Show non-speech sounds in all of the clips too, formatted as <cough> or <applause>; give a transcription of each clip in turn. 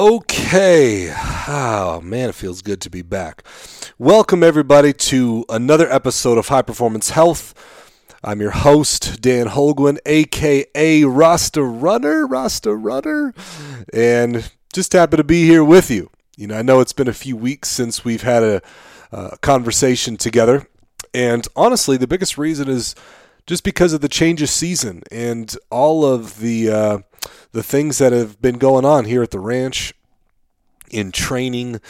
Okay. Oh, man, it feels good to be back. Welcome, everybody, to another episode of High Performance Health. I'm your host, Dan Holguin, aka Rasta Runner, Rasta Runner, and just happy to be here with you. You know, I know it's been a few weeks since we've had a, a conversation together, and honestly, the biggest reason is just because of the change of season and all of the uh, the things that have been going on here at the ranch in training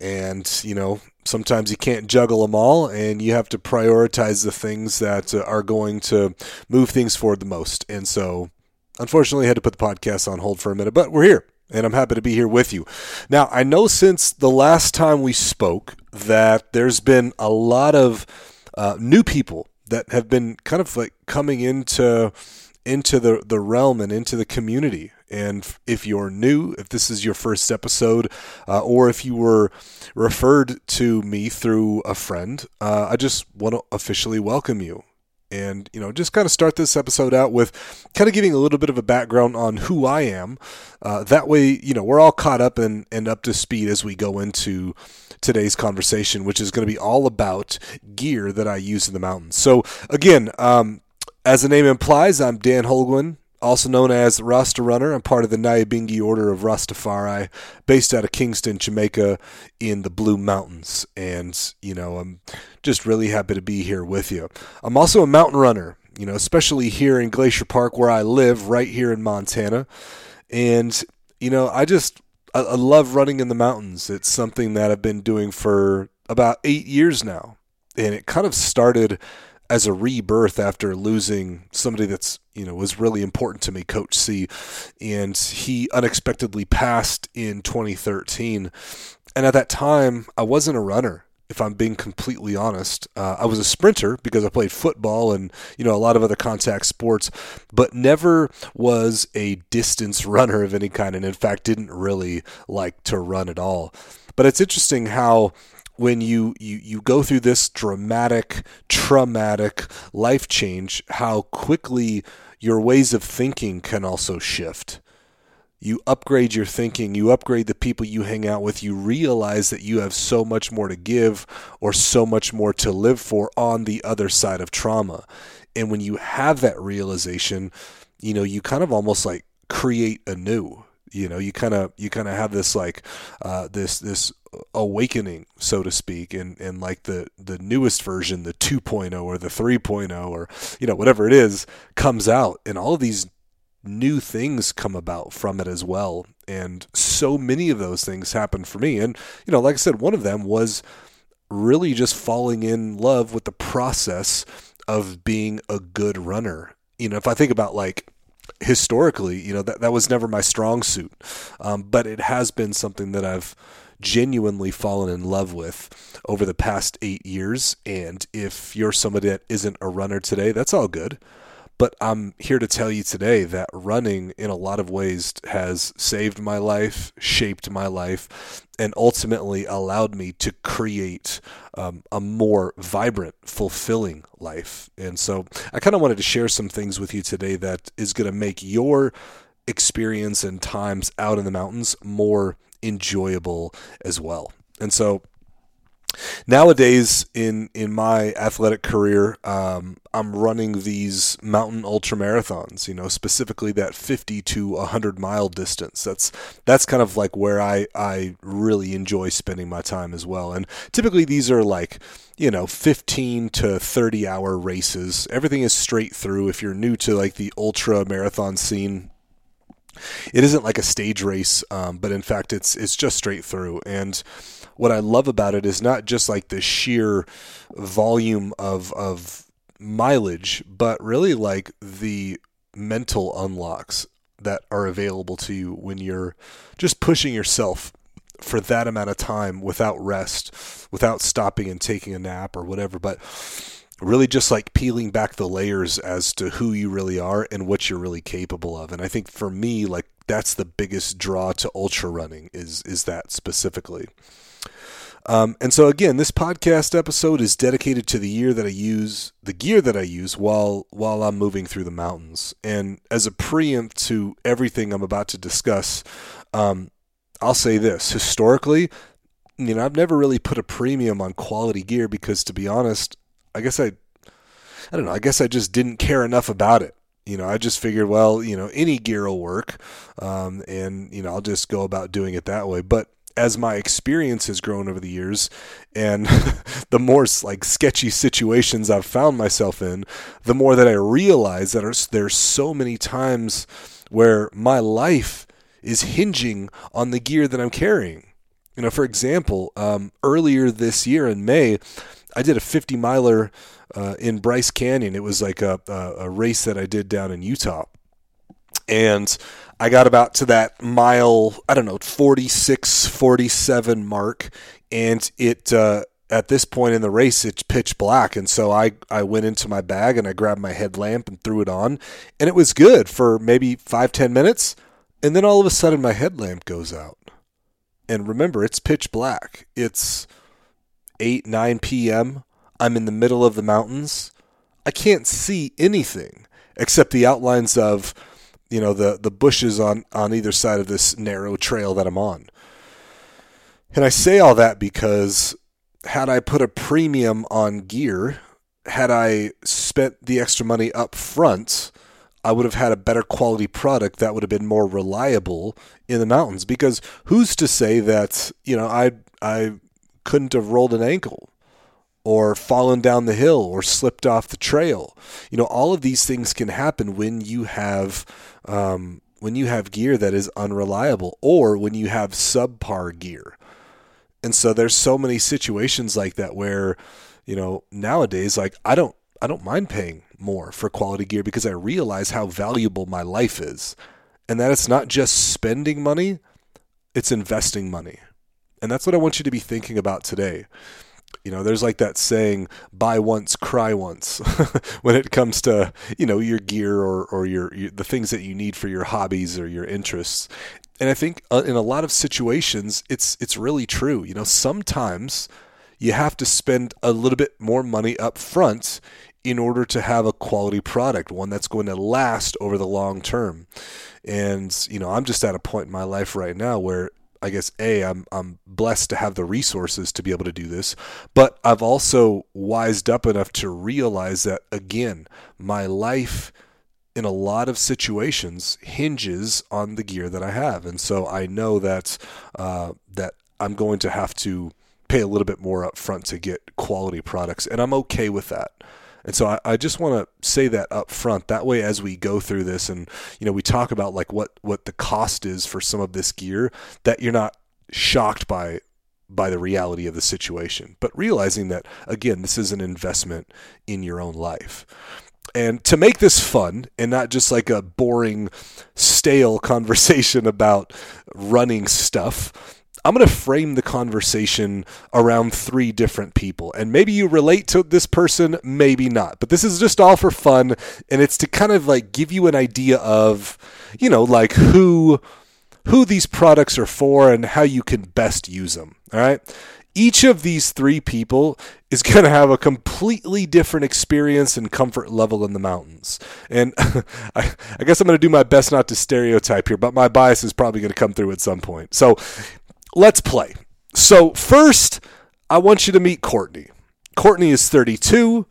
and you know sometimes you can't juggle them all and you have to prioritize the things that uh, are going to move things forward the most and so unfortunately I had to put the podcast on hold for a minute but we're here and I'm happy to be here with you. Now, I know since the last time we spoke that there's been a lot of uh, new people that have been kind of like coming into into the the realm and into the community. And if you're new, if this is your first episode, uh, or if you were referred to me through a friend, uh, I just want to officially welcome you and you know just kind of start this episode out with kind of giving a little bit of a background on who I am. Uh, that way, you know, we're all caught up and, and up to speed as we go into today's conversation, which is going to be all about gear that I use in the mountains. So again, um, as the name implies, I'm Dan Holguin, also known as Rasta Runner. I'm part of the Nyabingi Order of Rastafari, based out of Kingston, Jamaica, in the Blue Mountains. And, you know, I'm just really happy to be here with you. I'm also a mountain runner, you know, especially here in Glacier Park, where I live, right here in Montana. And, you know, I just, I, I love running in the mountains. It's something that I've been doing for about eight years now. And it kind of started as a rebirth after losing somebody that's you know was really important to me coach c. And he unexpectedly passed in 2013 and at that time i wasn't a runner if i'm being completely honest. Uh, i was a sprinter because i played football and you know a lot of other contact sports but never was a distance <laughs> runner of any kind. And in fact didn't really like to run at all. But it's interesting how when you, you, you go through this dramatic, traumatic life change, how quickly your ways of thinking can also shift. You upgrade your thinking, you upgrade the people you hang out with, you realize that you have so much more to give or so much more to live for on the other side of trauma. And when you have that realization, you know, you kind of almost like create anew you know you kind of you kind of have this like uh, this this awakening so to speak and and like the the newest version the 2.0 or the 3.0 or you know whatever it is comes out. And all of these new things come about from it as well. And so many of those things happen for me. And you know like i said one of them was really just falling in love with the process of being a good runner. You know if i think about like historically, you know, that, that was never my strong suit. Um, but it has been something that I've genuinely fallen in love with over the past eight years. And if you're somebody that isn't a runner today, that's all good. But I'm here to tell you today that running, in a lot of ways, has saved my life, shaped my life, and ultimately allowed me to create um, a more vibrant, fulfilling life. And so I kind of wanted to share some things with you today that is going to make your experience and times out in the mountains more enjoyable as well. And so Nowadays, in in my athletic career, um, I'm running these mountain ultra marathons. You know, specifically that 50 to 100 mile distance. That's that's kind of like where I I really enjoy spending my time as well. And typically, these are like you know 15 to 30 hour races. Everything is straight through. If you're new to like the ultra marathon scene, it isn't like a stage race, um, but in fact, it's it's just straight through and what I love about it is not just like the sheer volume of of mileage, but really like the mental unlocks that are available to you when you're just pushing yourself for that amount of time without rest, without stopping and taking a nap or whatever, but really just like peeling back the layers as to who you really are and what you're really capable of. And I think for me, like that's the biggest draw to ultra running is is that specifically. Um, and so again, this podcast episode is dedicated to the year that I use, the gear that I use while while I'm moving through the mountains. And as a preempt to everything I'm about to discuss, um, I'll say this historically, you know, I've never really put a premium on quality gear because, to be honest, I guess I, I don't know, I guess I just didn't care enough about it. You know, I just figured, well, you know, any gear will work, um, and you know, I'll just go about doing it that way. But as my experience has grown over the years and <laughs> the more like sketchy situations I've found myself in, the more that I realize that there's so many times where my life is hinging on the gear that I'm carrying. You know, for example, um, earlier this year in May, I did a 50 miler uh, in Bryce Canyon. It was like a, a, a race that I did down in Utah. And I got about to that mile, I don't know, 46, 47 mark, and it uh, at this point in the race it's pitch black, and so I I went into my bag and I grabbed my headlamp and threw it on, and it was good for maybe five ten minutes, and then all of a sudden my headlamp goes out, and remember it's pitch black. It's eight nine p.m. I'm in the middle of the mountains. I can't see anything except the outlines of you know the the bushes on on either side of this narrow trail that I'm on. And I say all that because had I put a premium on gear, had I spent the extra money up front, I would have had a better quality product that would have been more reliable in the mountains. Because who's to say that you know I I couldn't have rolled an ankle or fallen down the hill or slipped off the trail. You know, all of these things can happen when you have um, when you have gear that is unreliable or when you have subpar gear. And so there's so many situations like that where, you know, nowadays like I don't I don't mind paying more for quality gear because I realize how valuable my life is. And that it's not just spending money, it's investing money. And that's what I want you to be thinking about today you know there's like that saying buy once cry once <laughs> when it comes to you know your gear or or your, your, the things that you need for your hobbies or your interests. And i think uh, in a lot of situations it's it's really true. You know sometimes you have to spend a little bit more money up front in order to have a quality product one that's going to last over the long term. And you know i'm just at a point in my life right now where I guess a I'm I'm blessed to have the resources to be able to do this, but I've also wised up enough to realize that again, my life in a lot of situations hinges on the gear that I have, and so I know that uh, that I'm going to have to pay a little bit more up front to get quality products, and I'm okay with that. And so I, I just want to say that up front. That way, as we go through this and, you know, we talk about like what, what the cost is for some of this gear, that you're not shocked by by the reality of the situation, but realizing that again, this is an investment in your own life. And to make this fun and not just like a boring, stale <laughs> conversation about running stuff, I'm going to frame the conversation around three different people. And maybe you relate to this person, maybe not. But this is just all for fun. And it's to kind of like give you an idea of, you know, like who who these products are for and how you can best use them. All right. Each of these three people is <laughs> going to have a completely different experience and comfort level in the mountains. And <laughs> I, I guess I'm going to do my best not to stereotype here, but my bias is probably going to come through at some point. So let's play. So, first, I want you to meet Courtney. Courtney is 32.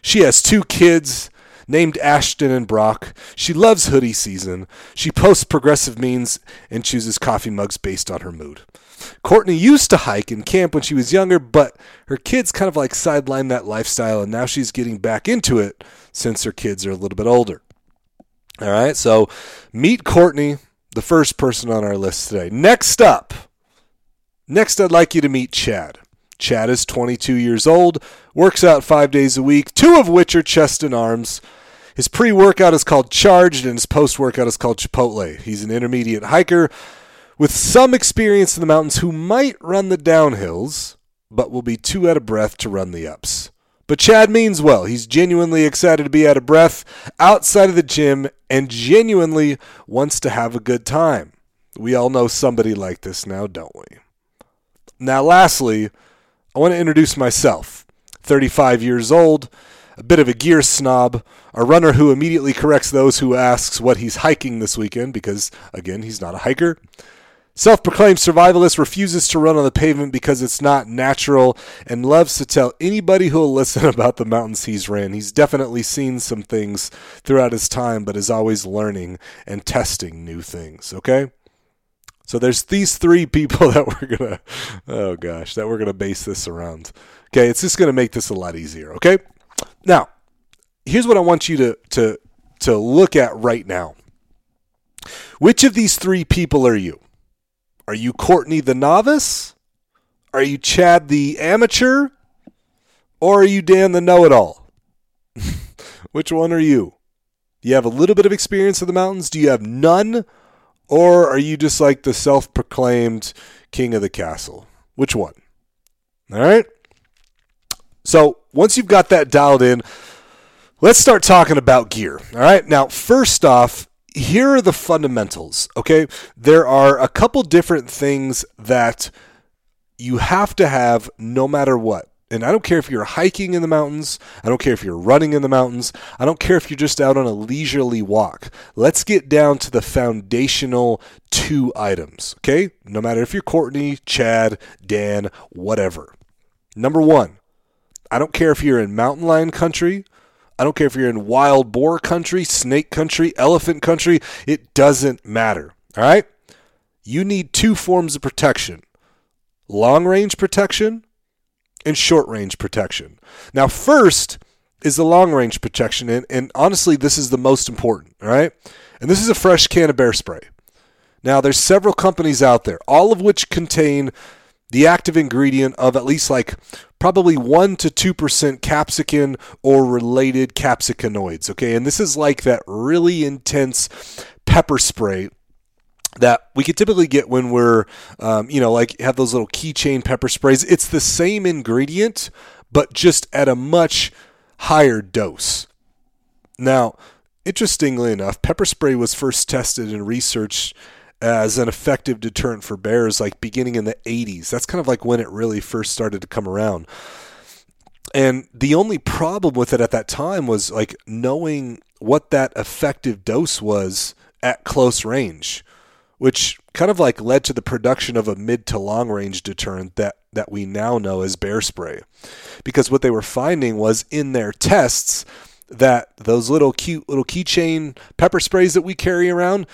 She has two kids named Ashton and Brock. She loves hoodie season. She posts progressive memes and chooses coffee mugs based on her mood. Courtney used to hike and camp when she was younger, but her kids kind of like sidelined that lifestyle, and now she's getting back into it since her kids are a little bit older. All right, so meet Courtney, the first person on our list today. Next up, Next, I'd like you to meet Chad. Chad is 22 years old, works out five days a week, two of which are chest and arms. His pre workout is called Charged, and his post workout is called Chipotle. He's an intermediate hiker with some experience in the mountains who might run the downhills, but will be too out of breath to run the ups. But Chad means well. He's genuinely excited to be out of breath outside of the gym and genuinely wants to have a good time. We all know somebody like this now, don't we? Now, lastly, I want to introduce myself. 35 years old, a bit of a gear snob, a runner who immediately corrects those who asks what he's hiking this weekend because again, he's not a hiker. Self proclaimed survivalist refuses to run on the pavement because it's not natural and loves to tell anybody who'll listen <laughs> about the mountains he's ran. He's definitely seen some things throughout his time, but is always learning and testing new things, okay? So there's these three people <laughs> that we're to, oh gosh, that we're to base this around. Okay, it's just to make this a lot easier, okay? Now, here's what I want you to, to, to look at right now. Which of these three people are you? Are you Courtney the novice? Are you Chad the amateur? Or are you Dan the know it all? <laughs> Which one are you? Do you have a little bit of experience in the mountains? Do you have none? Or are you just like the self proclaimed king of the castle? Which one? All right. So once you've got that dialed in, let's start talking about gear. All right. Now, first off, here are the fundamentals, okay? There are a couple different things that you have to have no matter what. And I don't care if you're hiking in the mountains. I don't care if you're running in the mountains. I don't care if you're just out on a leisurely walk. Let's get down to the foundational two items, okay? No matter if you're Courtney, Chad, Dan, whatever. Number one, I don't care if you're in mountain lion country I don't care if you're in wild boar country, snake country, elephant country, it doesn't matter. All right? You need two forms of protection long range protection and short range protection. Now, first is the long range protection, and, and honestly, this is the most important. All right? And this is a fresh can of bear spray. Now, there's several companies out there, all of which contain the active ingredient of at least like probably 1 to 2% capsicum or related capsaicinoids. Okay, and this is like that really intense pepper spray that we could typically get when we're, um, you know, like have those little keychain pepper sprays. It's the same ingredient, but just at a much higher dose. Now, interestingly enough, pepper spray was first tested and researched as an effective deterrent for bears like beginning in the 80s. That's kind of like when it really first started to come around. And the only problem with it at that time was like knowing what that effective dose was at close range, which kind of like led to the production of a mid to long range deterrent that that we now know as bear spray. Because what they were finding was in their tests that those little cute little keychain pepper sprays that we carry around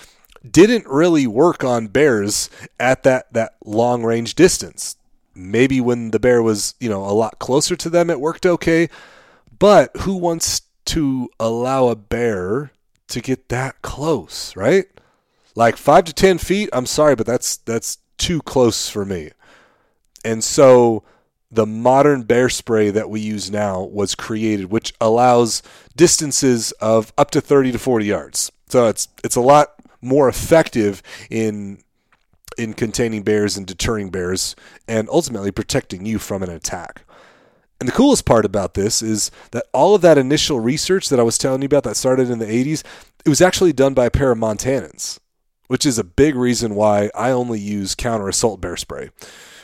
didn't really work on bears at that, that long range distance. Maybe when the bear was, you know, a lot closer to them, it worked okay. But who wants to allow a bear to get that close, right? Like five to ten feet, I'm sorry, but that's that's too close for me. And so the modern bear spray that we use now was created, which allows distances of up to 30 to 40 yards. So it's it's a lot more effective in in containing bears and deterring bears and ultimately protecting you from an attack. And the coolest part about this is that all of that initial research that I was telling you about that started in the 80s, it was actually done by a pair of Montanans, which is a big reason why I only use counter assault bear spray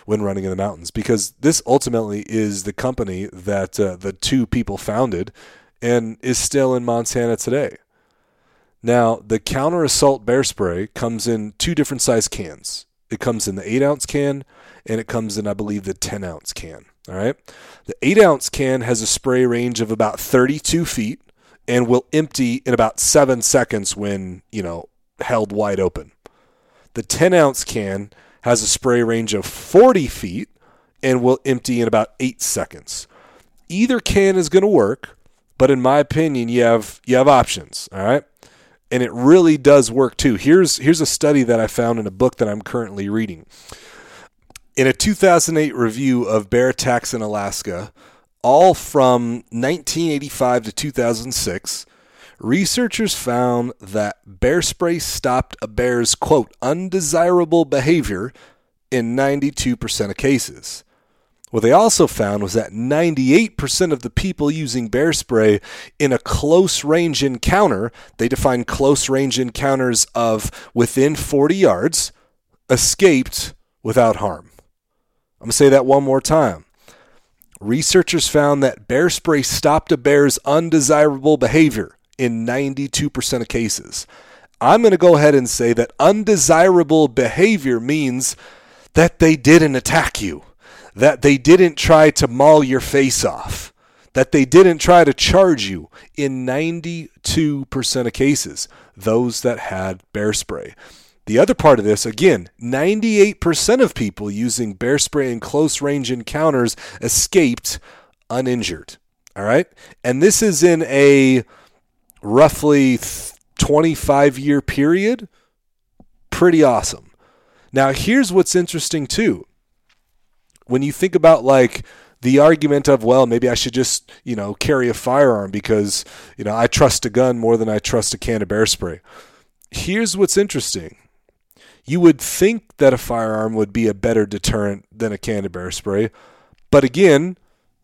when running in the mountains because this ultimately is the company that uh, the two people founded and is still in Montana today. Now, the counter assault bear spray comes in two different size cans. It comes in the 8 ounce can and it comes in, I believe, the 10 ounce can. All right. The 8 ounce can has a spray range of about 32 feet and will empty in about seven seconds when, you know, held wide open. The 10 ounce can has a spray range of 40 feet and will empty in about eight seconds. Either can is going to work, but in my opinion, you have you have options. All right and it really does work too. Here's here's a study that I found in a book that I'm currently reading. In a 2008 review of bear attacks in Alaska, all from 1985 to 2006, researchers found that bear spray stopped a bear's quote undesirable behavior in 92% of cases. What they also found was that 98% of the people using bear spray in a close range encounter, they define close range encounters of within 40 yards, escaped without harm. I'm going to say that one more time. Researchers found that bear spray stopped a bear's undesirable behavior in 92% of cases. I'm going to go ahead and say that undesirable behavior means that they didn't attack you, that they didn't try to maul your face off, that they didn't try to charge you in 92% of cases, those that had bear spray. The other part of this, again, 98% of people using bear spray in close range encounters escaped uninjured. All right. And this is in a roughly 25 year period. Pretty awesome. Now, here's what's interesting too. When you think about like the argument of, well, maybe I should just, you know, carry a firearm because, you know, I trust a gun more than I trust a can of bear spray. Here's what's interesting. You would think that a firearm would be a better deterrent than a can of bear spray. But again,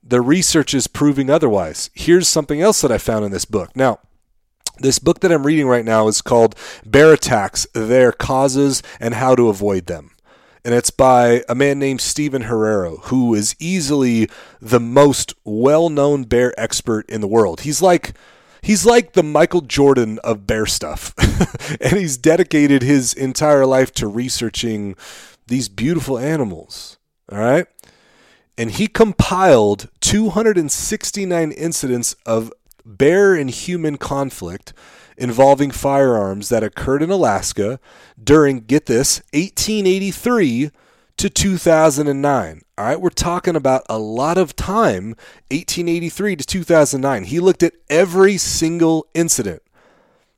the research is proving otherwise. Here's something else that I found in this book. Now, this book that I'm reading right now is called Bear Attacks Their Causes and How to Avoid Them. And it's by a man named Stephen Herrero, who is easily the most well known bear expert in the world. He's like he's like the Michael Jordan of bear stuff. <laughs> and he's dedicated his entire life to researching these beautiful animals. All right? And he compiled 269 incidents of bear and human conflict involving firearms that occurred in Alaska during, get this, 1883 to 2009. All right, we're talking about a lot of time, 1883 to 2009. He looked at every single incident.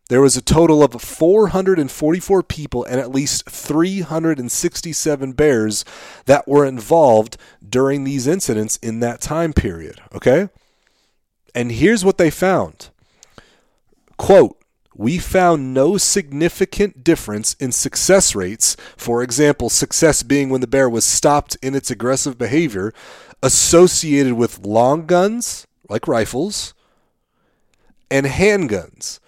There was a total of 444 people and at least 367 bears that were involved during these incidents in that time period. Okay? And here's what they found quote, we found no significant difference in success rates. For example, success being when the bear was stopped in its aggressive behavior, associated with long guns, like rifles, and handguns.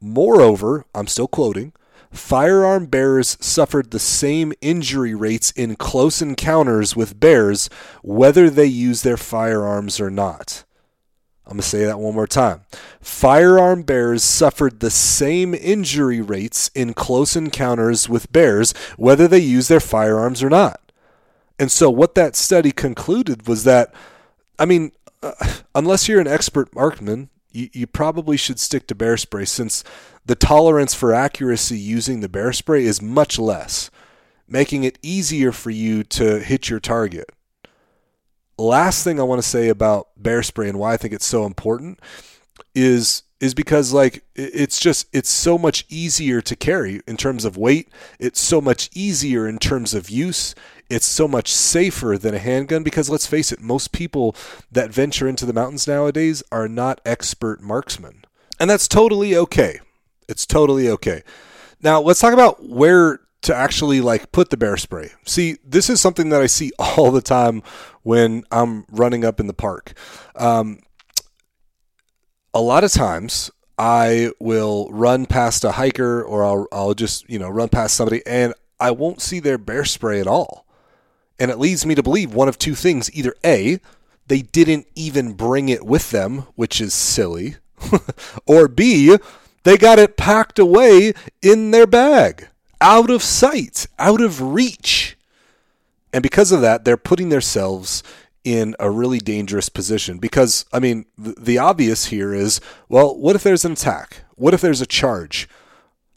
Moreover, I'm still quoting, firearm bearers suffered the same injury rates in close encounters with bears, whether they use their firearms or not. I'm going to say that one more time. Firearm bears suffered the same injury rates in close encounters with bears, whether they use their firearms or not. And so, what that study concluded was that, I mean, uh, unless you're an expert marksman, you, you probably should stick to bear spray since the tolerance for accuracy using the bear spray is much less, making it easier for you to hit your target last thing I want to say about bear spray and why I think it's so important is is because like it's just it's so much easier to carry in terms of weight. It's so much easier in terms of use. It's so much safer than a handgun because let's face it, most people that venture into the mountains nowadays are not expert marksmen. And that's totally okay. It's totally okay. Now, let's talk about where to actually like put the bear spray. See, this is something that I see <laughs> all the time when I'm running up in the park. Um, a lot of times I will run past a hiker or I'll, I'll just, you know, run past somebody and I won't see their bear spray at all. And it leads me to believe one of two things. Either A, they didn't even bring it with them, which is silly, <laughs> or B, they got it packed away in their bag out of sight, out of reach. And because of that, they're putting themselves in a really dangerous position. Because, I mean, the, the obvious here is well, what if there's an attack? What if there's a charge?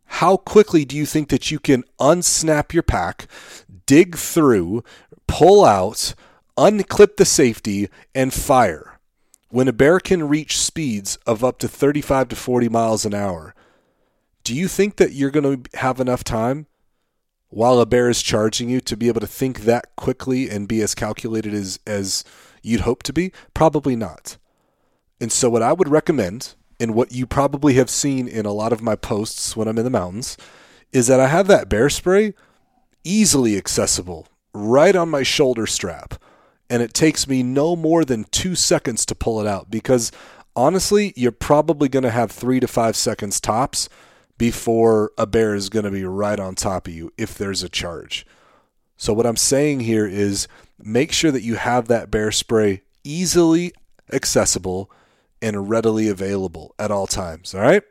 How quickly do you think that you can unsnap your pack, dig through, pull out, unclip the safety, and fire? When a bear can reach speeds of up to 35 to 40 miles an hour, do you think that you're going to have enough time while a bear is charging you to be able to think that quickly and be as calculated as, as you'd hope to be? Probably not. And so, what I would recommend, and what you probably have seen in a lot of my posts when I'm in the mountains, is that I have that bear spray easily accessible right on my shoulder strap. And it takes me no more than two seconds to pull it out because honestly, you're probably going to have three to five seconds tops before a bear is going to be right on top of you if there's a charge. So, what I'm saying here is make sure that you have that bear spray easily accessible and readily available at all times. All right.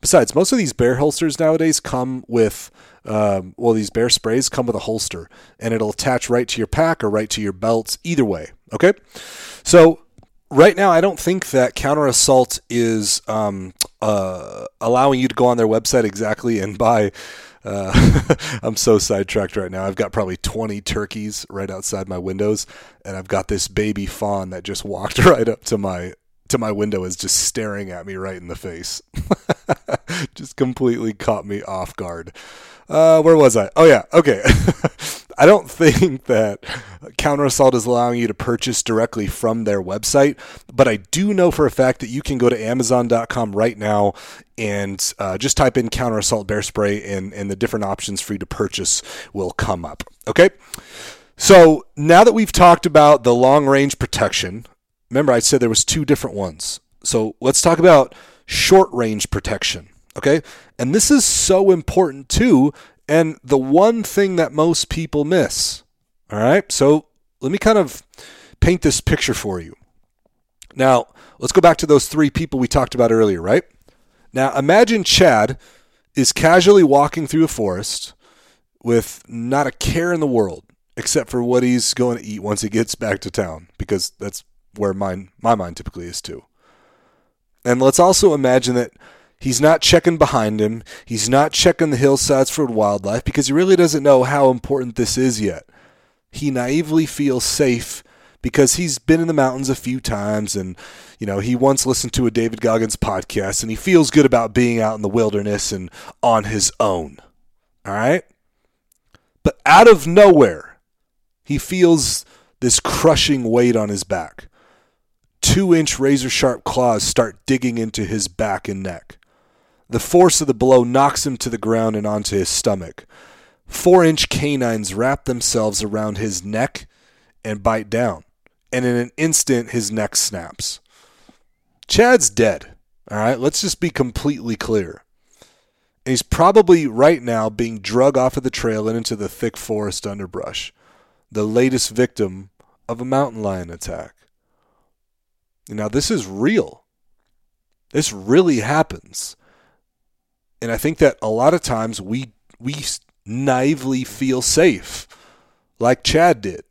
Besides, most of these bear holsters nowadays come with, um, well, these bear sprays come with a holster, and it'll attach right to your pack or right to your belts, either way. Okay, so right now, I don't think that Counter Assault is um, uh, allowing you to go on their website exactly and buy. Uh, <laughs> I'm so sidetracked right now. I've got probably 20 turkeys right outside my windows, and I've got this baby fawn that just walked <laughs> right up to my to my window is just staring at me right in the face. <laughs> just completely caught me off guard. Uh, where was I? Oh yeah, okay. <laughs> I don't think that Counter Assault is allowing you to purchase directly from their website, but I do know for a fact that you can go to Amazon.com right now and uh, just type in Counter Assault Bear Spray, and, and the different options for you to purchase will come up. Okay? So now that we've talked about the long range protection, remember I said there was two different ones. So let's talk about short range protection. Okay? And this is so important too, and the one thing that most people miss. All right? So let me kind of paint this picture for you. Now, let's go back to those three people we talked about earlier, right? Now, imagine Chad is casually walking through a forest with not a care in the world except for what he's going to eat once he gets back to town because that's where mine my mind typically is too. And let's also imagine that he's not checking behind him, he's not checking the hillsides for wildlife because he really doesn't know how important this is yet. He naively feels safe because he's been in the mountains a few times and you know he once listened to a David Goggins podcast and he feels good about being out in the wilderness and on his own. All right? But out of nowhere, he feels this crushing weight on his back two inch razor sharp claws start digging into his back and neck. The force of the blow knocks him to the ground and onto his stomach. Four inch canines wrap themselves around his neck and bite down, and in an instant, his neck snaps. Chad's dead. All right, let's just be completely clear. And he's probably right now being drug off of the trail and into the thick forest underbrush, the latest victim of a mountain lion attack. Now, this is real. This really happens. And I think that a lot of times we we naively feel safe, like Chad did.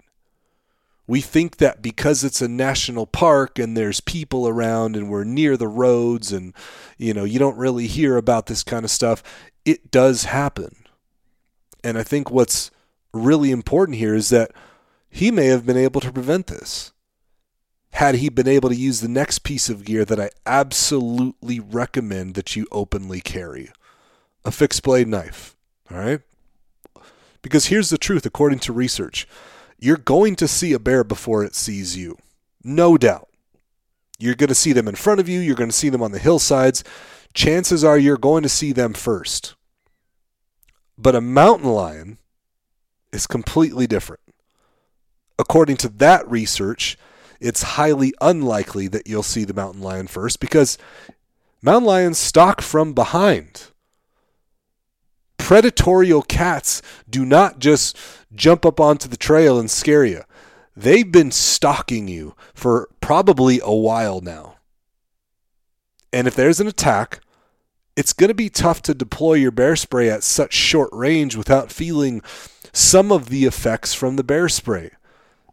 We think that because it's a national park and there's people around and we're near the roads and you know, you don't really hear about this kind of stuff, it does happen. And I think what's really important here is that he may have been able to prevent this had he been able to use the next piece of gear that I absolutely recommend that you openly carry a fixed blade knife. All right? Because here's the truth according to research you're going to see a bear before it sees you. No doubt. You're going to see them in front of you, you're going to see them on the hillsides. Chances are you're going to see them first. But a mountain lion is completely different. According to that research, it's highly unlikely that you'll see the mountain lion first because mountain lions stalk from behind. Predatorial cats do not just jump up onto the trail and scare you. They've been stalking you for probably a while now. And if there's an attack, it's going to be tough to deploy your bear spray at such short range without feeling some of the effects from the bear spray.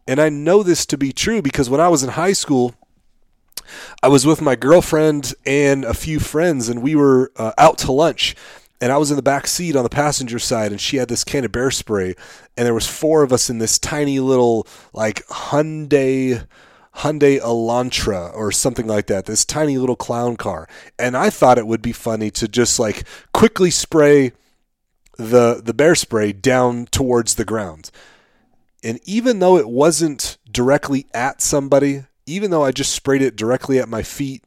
And I know this to be true because when I was in high school, I was with my girlfriend and a few friends, and we were uh, out to lunch. And I was in the back seat on the passenger side, and she had this can of bear spray, and there was four of us in this tiny little like Hyundai Hyundai Elantra or something like that, this tiny little clown car. And I thought it would be funny to just like quickly spray the the bear spray down towards the ground. And even though it wasn't directly at somebody, even though I just sprayed it directly at my feet,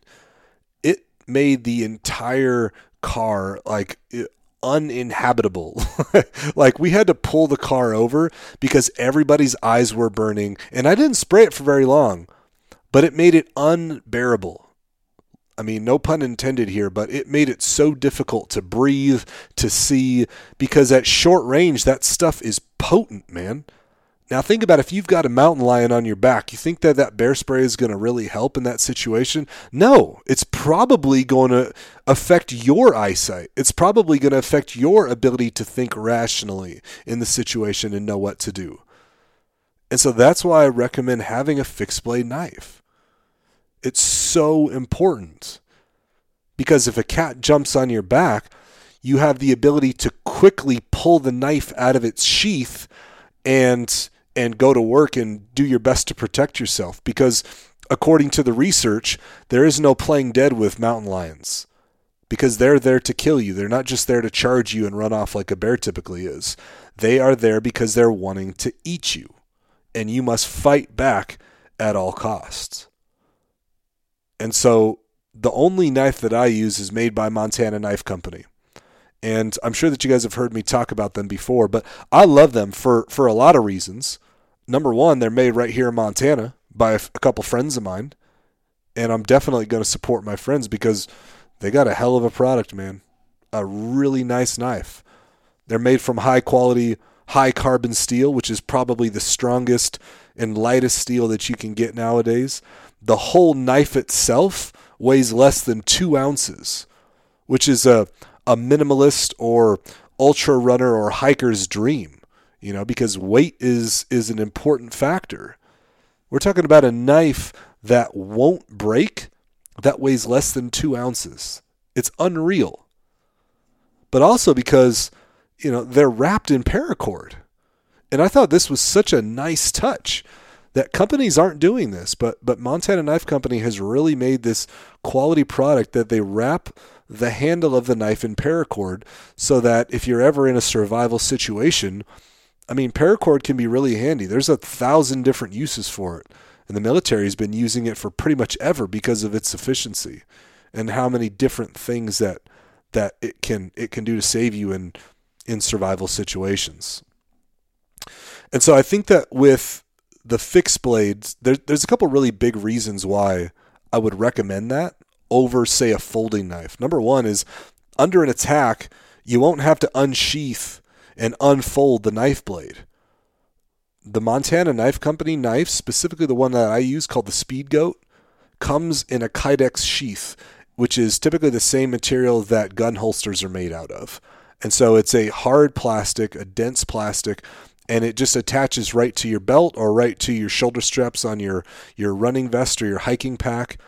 it made the entire car like uninhabitable. <laughs> like we had to pull the car over because everybody's eyes were burning. And I didn't spray it for very long, but it made it unbearable. I mean, no pun intended here, but it made it so difficult to breathe, to see, because at short range, that stuff is potent, man. Now think about if you've got a mountain lion on your back, you think that that bear spray is going to really help in that situation? No, it's probably going to affect your eyesight. It's probably going to affect your ability to think rationally in the situation and know what to do. And so that's why I recommend having a fixed blade knife. It's so important. Because if a cat jumps on your back, you have the ability to quickly pull the knife out of its sheath and and go to work and do your best to protect yourself because according to the research there is no playing dead with mountain lions because they're there to kill you. They're not just there to charge you and run off like a bear typically is. They are there because they're wanting to eat you and you must fight back at all costs. And so the only knife that I use is made by Montana Knife Company and I'm sure that you guys have heard me talk about them before, but I love them for for a lot of reasons. Number one, they're made right here in Montana by a, a couple friends of mine, and I'm definitely going to support my friends because they got a hell of a product, man. A really nice knife. They're made from high quality, high carbon steel, which is probably the strongest and lightest steel that you can get nowadays. The whole knife itself weighs less than two ounces, which is a a minimalist or ultra runner or hiker's dream, you know, because weight is is an important factor. We're talking about a knife that won't break, that weighs less than two ounces. It's unreal. But also because, you know, they're wrapped in paracord. And I thought this was such a nice touch that companies aren't doing this, but but Montana Knife Company has really made this quality product that they wrap the handle of the knife in paracord so that if you're ever in a survival situation, I mean, paracord can be really handy. There's a thousand different uses for it. And the military has been using it for pretty much ever because of its efficiency and how many different things that that it can it can do to save you in in survival situations. And so I think that with the fixed blades, there, there's a couple really big reasons why I would recommend that over, say, a folding knife. Number one is under an attack, you won't have to unsheath and unfold the knife blade. The Montana Knife Company knife, specifically the one that I use called the Speed Goat, comes in a Kydex sheath, which is typically the same material that gun holsters are made out of. And so it's a hard plastic, a dense plastic, and it just attaches right to your belt or right to your shoulder straps on your, your running vest or your hiking pack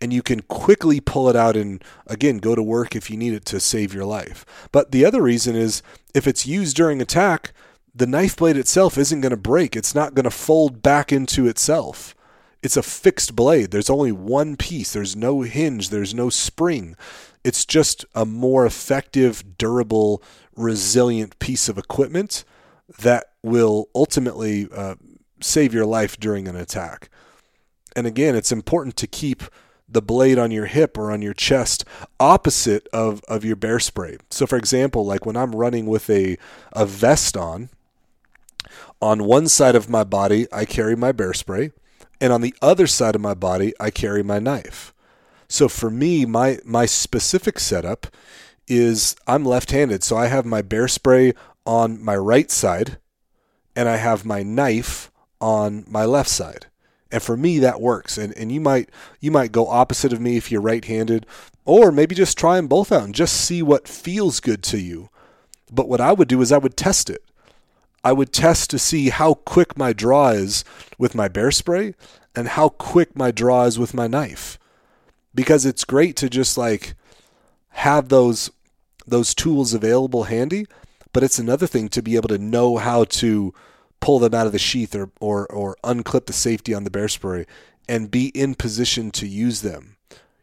and you can quickly pull it out and again go to work if you need it to save your life. But the other reason is if it's used during attack, the knife blade itself isn't going to break. It's not going to fold back into itself. It's a fixed blade. There's only one piece. There's no hinge, there's no spring. It's just a more effective, durable, resilient piece of equipment that will ultimately uh, save your life during an attack. And again, it's important to keep the blade on your hip or on your chest opposite of, of your bear spray. So, for example, like when I'm running with a, a vest on, on one side of my body, I carry my bear spray, and on the other side of my body, I carry my knife. So, for me, my, my specific setup is I'm left handed. So, I have my bear spray on my right side, and I have my knife on my left side. And for me that works. And and you might you might go opposite of me if you're right-handed or maybe just try them both out and just see what feels good to you. But what I would do is I would test it. I would test to see how quick my draw is with my bear spray and how quick my draw is with my knife. Because it's great to just like have those those tools available handy, but it's another thing to be able to know how to pull them out of the sheath or, or, or unclip the safety on the bear spray and be in position to use them.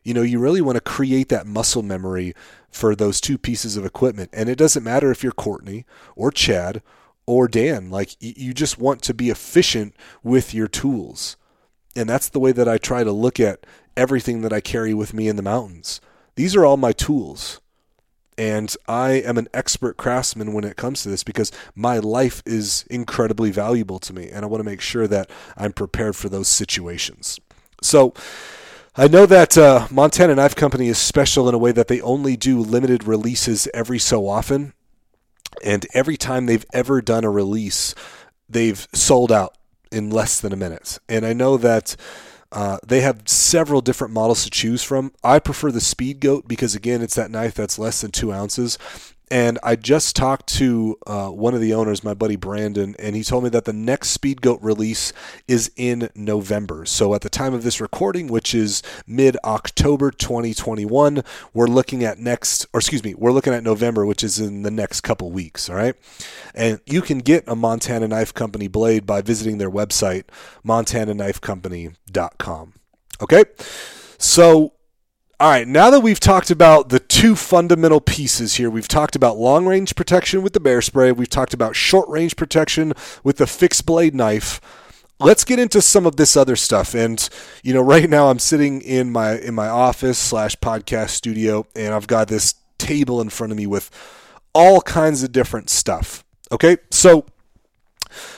You know, you really want to create that muscle memory for those two pieces of equipment. And it doesn't matter if you're Courtney or Chad or Dan, like you just want to be efficient with your tools. And that's the way that I try to look at everything that I carry with me in the mountains. These are all my tools. And I am an expert craftsman when it comes to this because my life is incredibly valuable to me. And I want to make sure that I'm prepared for those situations. So, I know that uh, Montana Knife Company is special in a way that they only do limited releases every so often. And every time they've ever done a release, they've sold out in less than a minute. And I know that uh, they have several different models to choose from. I prefer the Speed Goat because, again, it's that knife that's less than two ounces. And I just talked to uh, one of the owners, my buddy Brandon, and he told me that the next Speed Goat release is in November. So at the time of this recording, which is mid October 2021, we're looking at next, or excuse me, we're looking at November, which is in the next couple weeks. All right. And you can get a Montana Knife Company blade by visiting their website, montanaknifecompany.com. Okay. So all right, now that we've talked about the two fundamental pieces here, we've talked about long range protection with the bear spray, we've talked about short range protection with the fixed blade knife. Let's get into some of this other stuff. And you know, right now I'm sitting in my in my office slash podcast studio, and I've got this table in front of me with all kinds of different stuff. Okay, so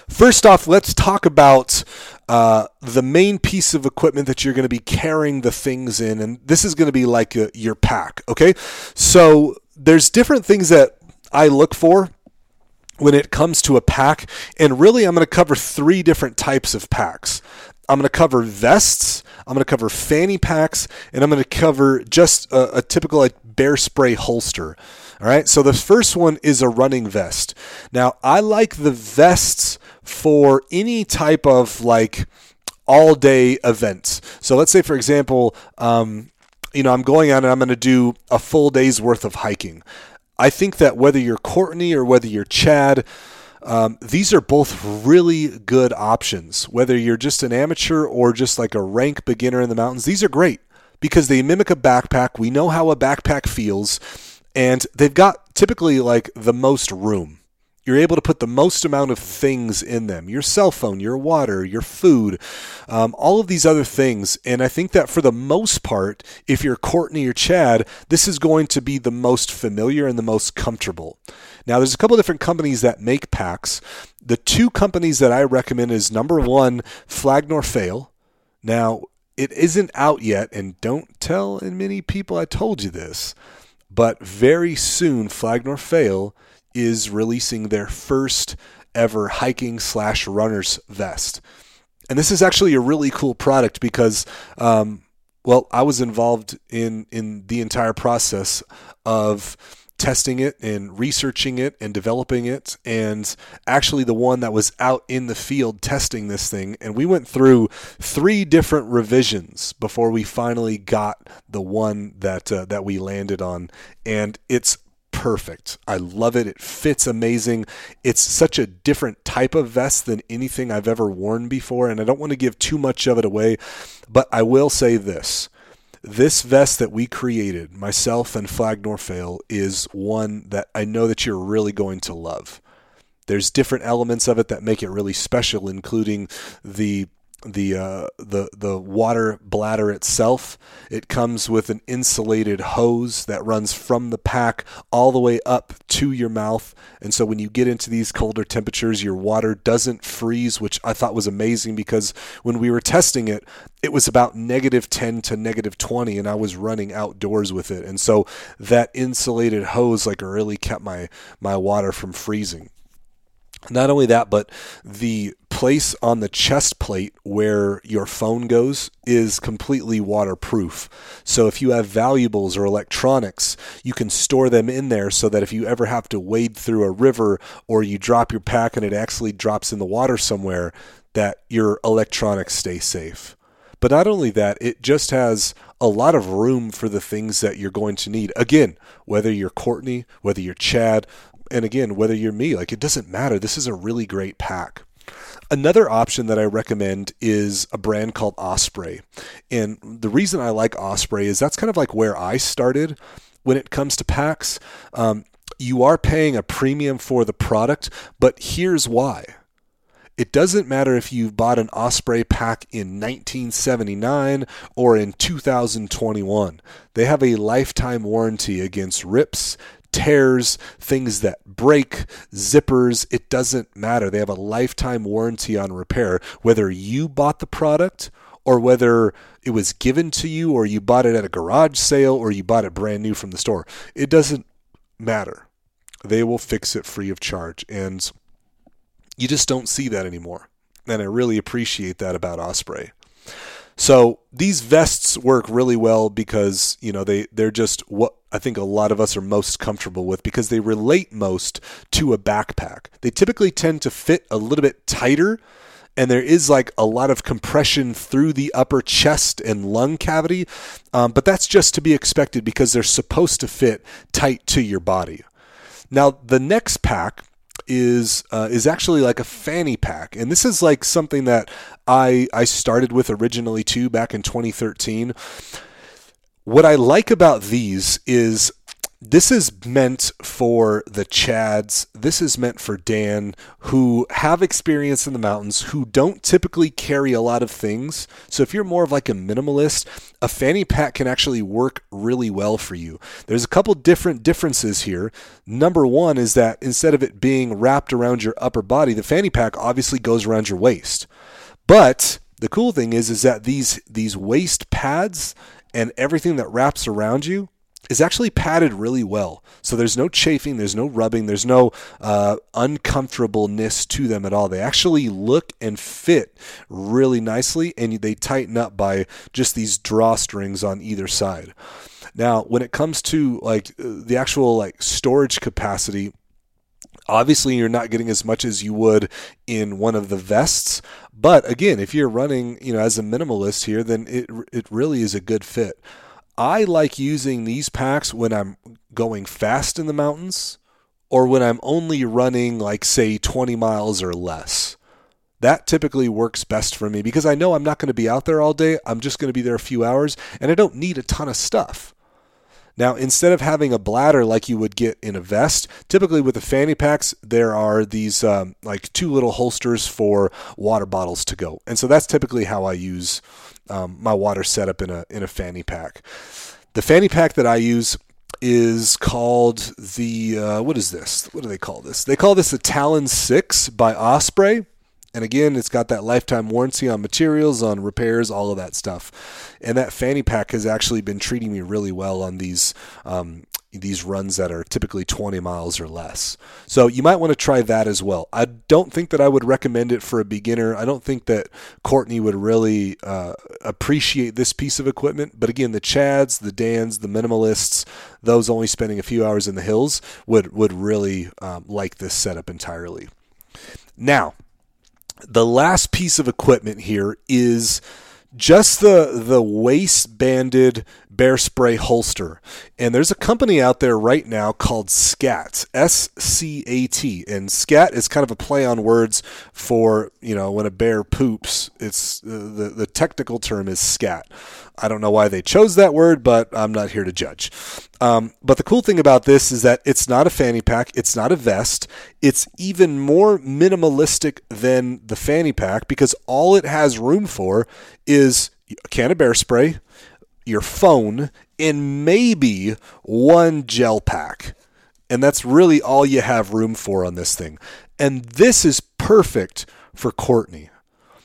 First off, let's talk about uh, the main piece of equipment that you're going to be carrying the things in, and this is going to be like a, your pack. Okay, so there's different things that I look for when it comes to a pack, and really I'm going to cover three different types of packs. I'm going to cover vests, I'm going to cover fanny packs, and I'm going to cover just a, a typical like bear spray holster. All right, so the first one is a running vest. Now, I like the vests for any type of like all day events. So let's say, for example, um, you know, I'm going out and I'm going to do a full day's worth of hiking. I think that whether you're Courtney or whether you're Chad, um, these are both really good options. Whether you're just an amateur or just like a rank beginner in the mountains, these are great because they mimic a backpack. We know how a backpack feels and they've got typically like the most room. You're able to put the most amount of things in them your cell phone, your water, your food, um, all of these other things. And I think that for the most part, if you're Courtney or Chad, this is going to be the most familiar and the most comfortable. Now, there's a couple different companies that make packs. The two companies that I recommend is number one, Flag Nor Fail. Now, it isn't out yet, and don't tell many people I told you this. But very soon, Flag Nor Fail is releasing their first ever hiking slash runners vest. And this is actually a really cool product because, um, well, I was involved in in the entire process of testing it and researching it and developing it and actually the one that was out in the field testing this thing and we went through three different revisions before we finally got the one that uh, that we landed on and it's perfect. I love it. It fits amazing. It's such a different type of vest than anything I've ever worn before and I don't want to give too much of it away, but I will say this this vest that we created, myself and Flag Nor Fail, is one that I know that you're really going to love. There's different elements of it that make it really special, including the the uh, the the water bladder itself. It comes with an insulated hose that runs from the pack all the way up to your mouth, and so when you get into these colder temperatures, your water doesn't freeze, which I thought was amazing because when we were testing it, it was about negative 10 to negative 20, and I was running outdoors with it, and so that insulated hose like really kept my my water from freezing. Not only that, but the place on the chest plate where your phone goes is completely waterproof. So if you have valuables or electronics, you can store them in there so that if you ever have to wade through a river or you drop your pack and it actually drops in the water somewhere, that your electronics stay safe. But not only that, it just has a lot of room for the things that you're going to need. Again, whether you're Courtney, whether you're Chad, and again, whether you're me, like it doesn't matter. This is a really great pack. Another option that I recommend is a brand called Osprey. And the reason I like Osprey is that's kind of like where I started when it comes to packs. Um, you are paying a premium for the product, but here's why. It doesn't matter if you bought an Osprey pack in 1979 or in 2021. They have a lifetime warranty against rips, tears, things that break, zippers, it doesn't matter. They have a lifetime warranty on repair, whether you bought the product or whether it was given to you or you bought it at a garage sale or you bought it brand new from the store. It doesn't matter. They will fix it free of charge. And You just don't see that anymore. And I really appreciate that about Osprey. So these vests work really well because you know they they're just what I think a lot of us are most comfortable with because they relate most to a backpack. They typically tend to fit a little bit tighter and there is like a lot of compression through the upper chest and lung cavity, um, but that's just to be expected because they're supposed to fit tight to your body. Now, the next pack is uh, is actually like a fanny pack, and this is like something that I I started with originally too back in 2013. What I like about these is this is meant for the Chads. This is meant for Dan, who have experience in the mountains, who don't typically carry a lot of things. So if you're more of like a minimalist, a fanny pack can actually work really well for you. There's a couple different differences here. Number one is that instead of it being wrapped around your upper body, the fanny pack obviously goes around your waist. But the cool thing is, is that these these waist pads and everything that wraps around you is actually padded really well. So there's no chafing, there's no rubbing, there's no uh, uncomfortableness to them at all. They actually look and fit really nicely, and they tighten up by just these drawstrings on either side. Now, when it comes to like the actual like storage capacity, obviously you're not getting as much as you would in one of the vests but again if you're running you know as a minimalist here then it it really is a good fit I like using these packs when I'm going fast in the mountains or when I'm only running, like, say, 20 miles or less. That typically works best for me because I know I'm not going to be out there all day. I'm just going to be there a few hours and I don't need a ton of stuff. Now, instead of having a bladder like you would get in a vest, typically with the fanny packs, there are these um, like two little holsters for water bottles to go. And so that's typically how I use um, my water setup in a in a fanny pack. The fanny pack that I use is called the uh, what is this? What do they call this? They call this the Talon Six by Osprey. And again, it's got that lifetime warranty on materials, on repairs, all of that stuff. And that fanny pack has actually been treating me really well on these um, these runs that are typically 20 miles or less. So you might want to try that as well. I don't think that I would recommend it for a beginner. I don't think that Courtney would really uh, appreciate this piece of equipment. But again, the Chads, the Dans, the minimalists, those only spending a few hours in the hills would would really um, like this setup entirely. Now, the last piece of equipment here is just the the waist banded bear spray holster. And there's a company out there right now called Scat, S C A T. And Scat is kind of a play on words for, you know, when a bear poops, it's uh, the the technical term is scat. I don't know why they chose that word, but I'm not here to judge. Um, but the cool thing about this is that it's not a fanny pack, it's not a vest. It's even more minimalistic than the fanny pack because all it has room for is a can of bear spray, your phone, and maybe one gel pack. And that's really all you have room for on this thing. And this is perfect for Courtney.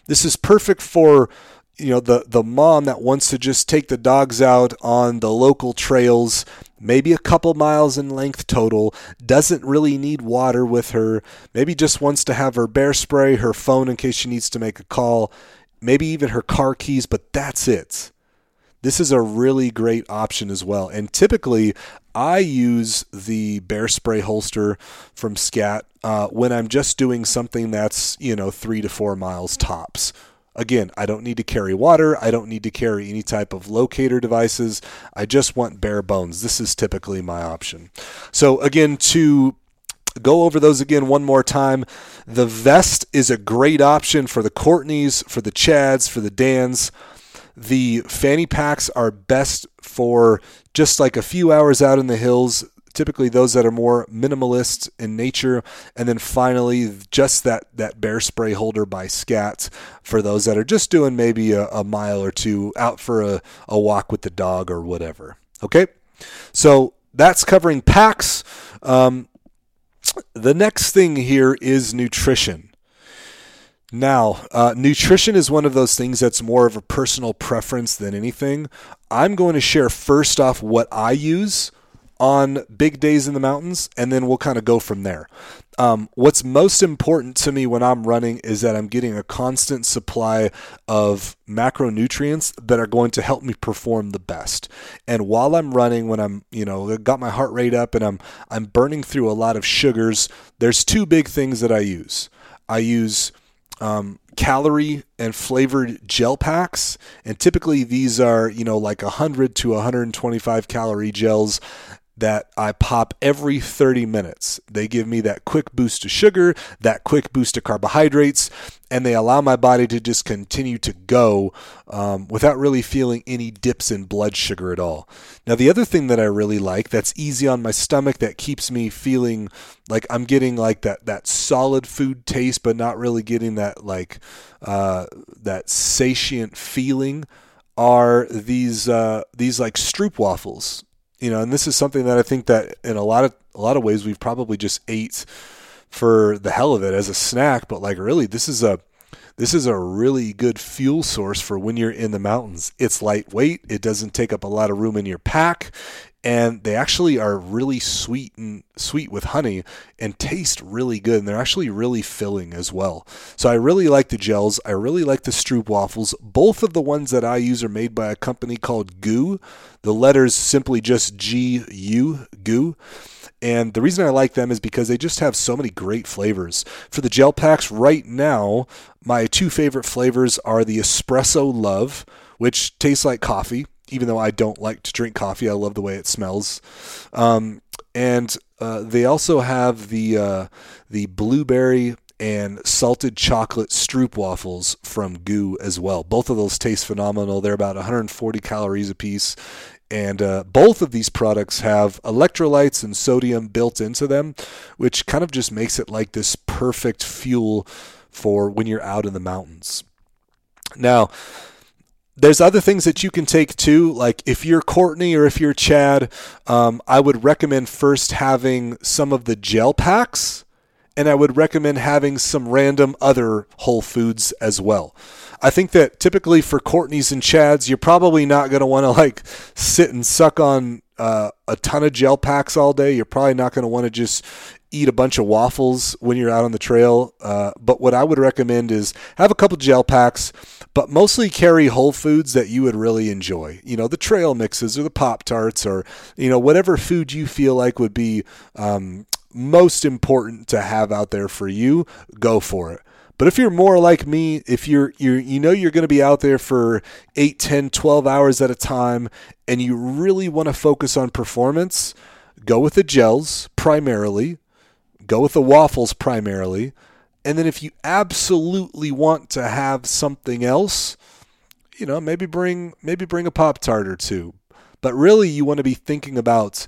This is perfect for you know the the mom that wants to just take the dogs out on the local trails maybe a couple miles in length total doesn't really need water with her maybe just wants to have her bear spray her phone in case she needs to make a call maybe even her car keys but that's it this is a really great option as well. And typically, I use the bear spray holster from Scat uh, when I'm just doing something that's, you know, three to four miles tops. Again, I don't need to carry water. I don't need to carry any type of locator devices. I just want bare bones. This is typically my option. So, again, to go over those again one more time. The vest is a great option for the Courtneys, for the Chads, for the Dans. The fanny packs are best for just like a few hours out in the hills, typically those that are more minimalist in nature and then finally just that that bear spray holder by scat for those that are just doing maybe a, a mile or two out for a, a walk with the dog or whatever okay? So that's covering packs. Um, the next thing here is nutrition now, uh, nutrition is one of those things that's more of a personal preference than anything. I'm going to share first off what I use on big days in the mountains, and then we'll kind of go from there. Um, what's most important to me when I'm running is that I'm getting a constant supply of macronutrients that are going to help me perform the best. And while I'm running, when I'm, you know, got my heart rate up and I'm I'm burning through a lot of sugars, there's two big things that I use. I use um, calorie and flavored gel packs, and typically these are, you know, like 100 to 125 calorie gels that I pop every 30 minutes. They give me that quick boost of sugar, that quick boost of carbohydrates, and they allow my body to just continue to go um, without really feeling any dips in blood sugar at all. Now, the other thing that I really like that's easy on my stomach that keeps me feeling like I'm getting like that that solid food taste, but not really getting that like uh, that satiate feeling are these uh, these like Stroop waffles you know, and this is something that I think that in a lot of a lot of ways we've probably just ate for the hell of it as a snack, but like really this is a this is a really good fuel source for when you're in the mountains. It's lightweight, it doesn't take up a lot of room in your pack, and they actually are really sweet and sweet with honey and taste really good and they're actually really filling as well. So i really like the gels. I really like the stroop waffles. Both of the ones that i use are made by a company called GU the letters simply just g u GU and the reason I like them is because they just have so many great flavors. For the gel packs right now, my two favorite flavors are the espresso love, which tastes like coffee even though I don't like to drink coffee, I love the way it smells. Um, and uh, they also have the uh, the blueberry and salted chocolate stroop waffles from GU as well. Both of those taste phenomenal. They're about 140 calories a piece. And uh, both of these products have electrolytes and sodium built into them, which kind of just makes it like this perfect fuel for when you're out in the mountains. Now, there's other things that you can take too. Like if you're Courtney or if you're Chad, um, I would recommend first having some of the gel packs, and I would recommend having some random other whole foods as well. I think that typically for Courtneys and Chads, you're probably not going to want to like sit and suck on uh, a ton of gel packs all day. You're probably not going to want to just eat a bunch of waffles when you're out on the trail. Uh, but what I would recommend is have a couple gel packs, but mostly carry whole foods that you would really enjoy. You know, the trail mixes or the Pop Tarts or, you know, whatever food you feel like would be um, most important to have out there for you, go for it. But if you're more like me, if you're you you know you're going to be out there for 8, 10, 12 hours at a time and you really want to focus on performance, go with the gels primarily go with the waffles primarily. And then if you absolutely want to have something else, you know, maybe bring maybe bring a pop tart or two. But really you want to be thinking about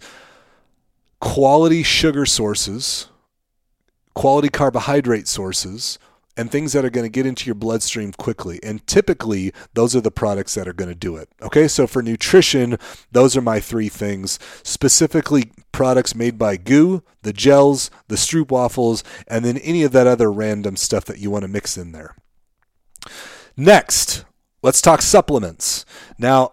quality sugar sources, quality carbohydrate sources, and things that are going to get into your bloodstream quickly. And typically, those are the products that are going to do it. Okay, so for nutrition, those are my three things. Specifically, products made by GU, the gels, the Stroop waffles, and then any of that other random stuff that you want to mix in there. Next, let's talk supplements. Now,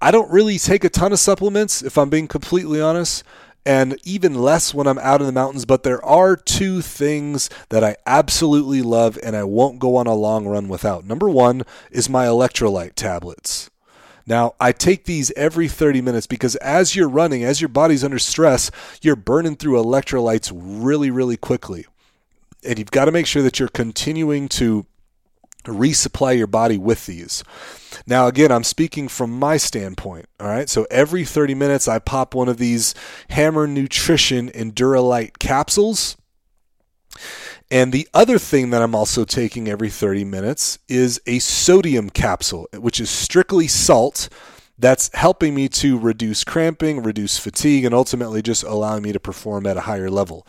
I don't really take a ton of supplements, if I'm being completely honest and even less when I'm out in the mountains. But there are two things that I absolutely love and I won't go on a long run without. Number one is my electrolyte tablets. Now, I take these every 30 minutes because as you're running, as your body's under stress, you're burning through electrolytes really, really quickly. And you've got to make sure that you're continuing to resupply your body with these. Now, again, I'm speaking from my standpoint. All right. So every 30 minutes, I pop one of these Hammer Nutrition Endurolite capsules. And the other thing that I'm also taking every 30 minutes is a sodium capsule, which is strictly salt that's helping me to reduce cramping, reduce fatigue, and ultimately just allowing me to perform at a higher level.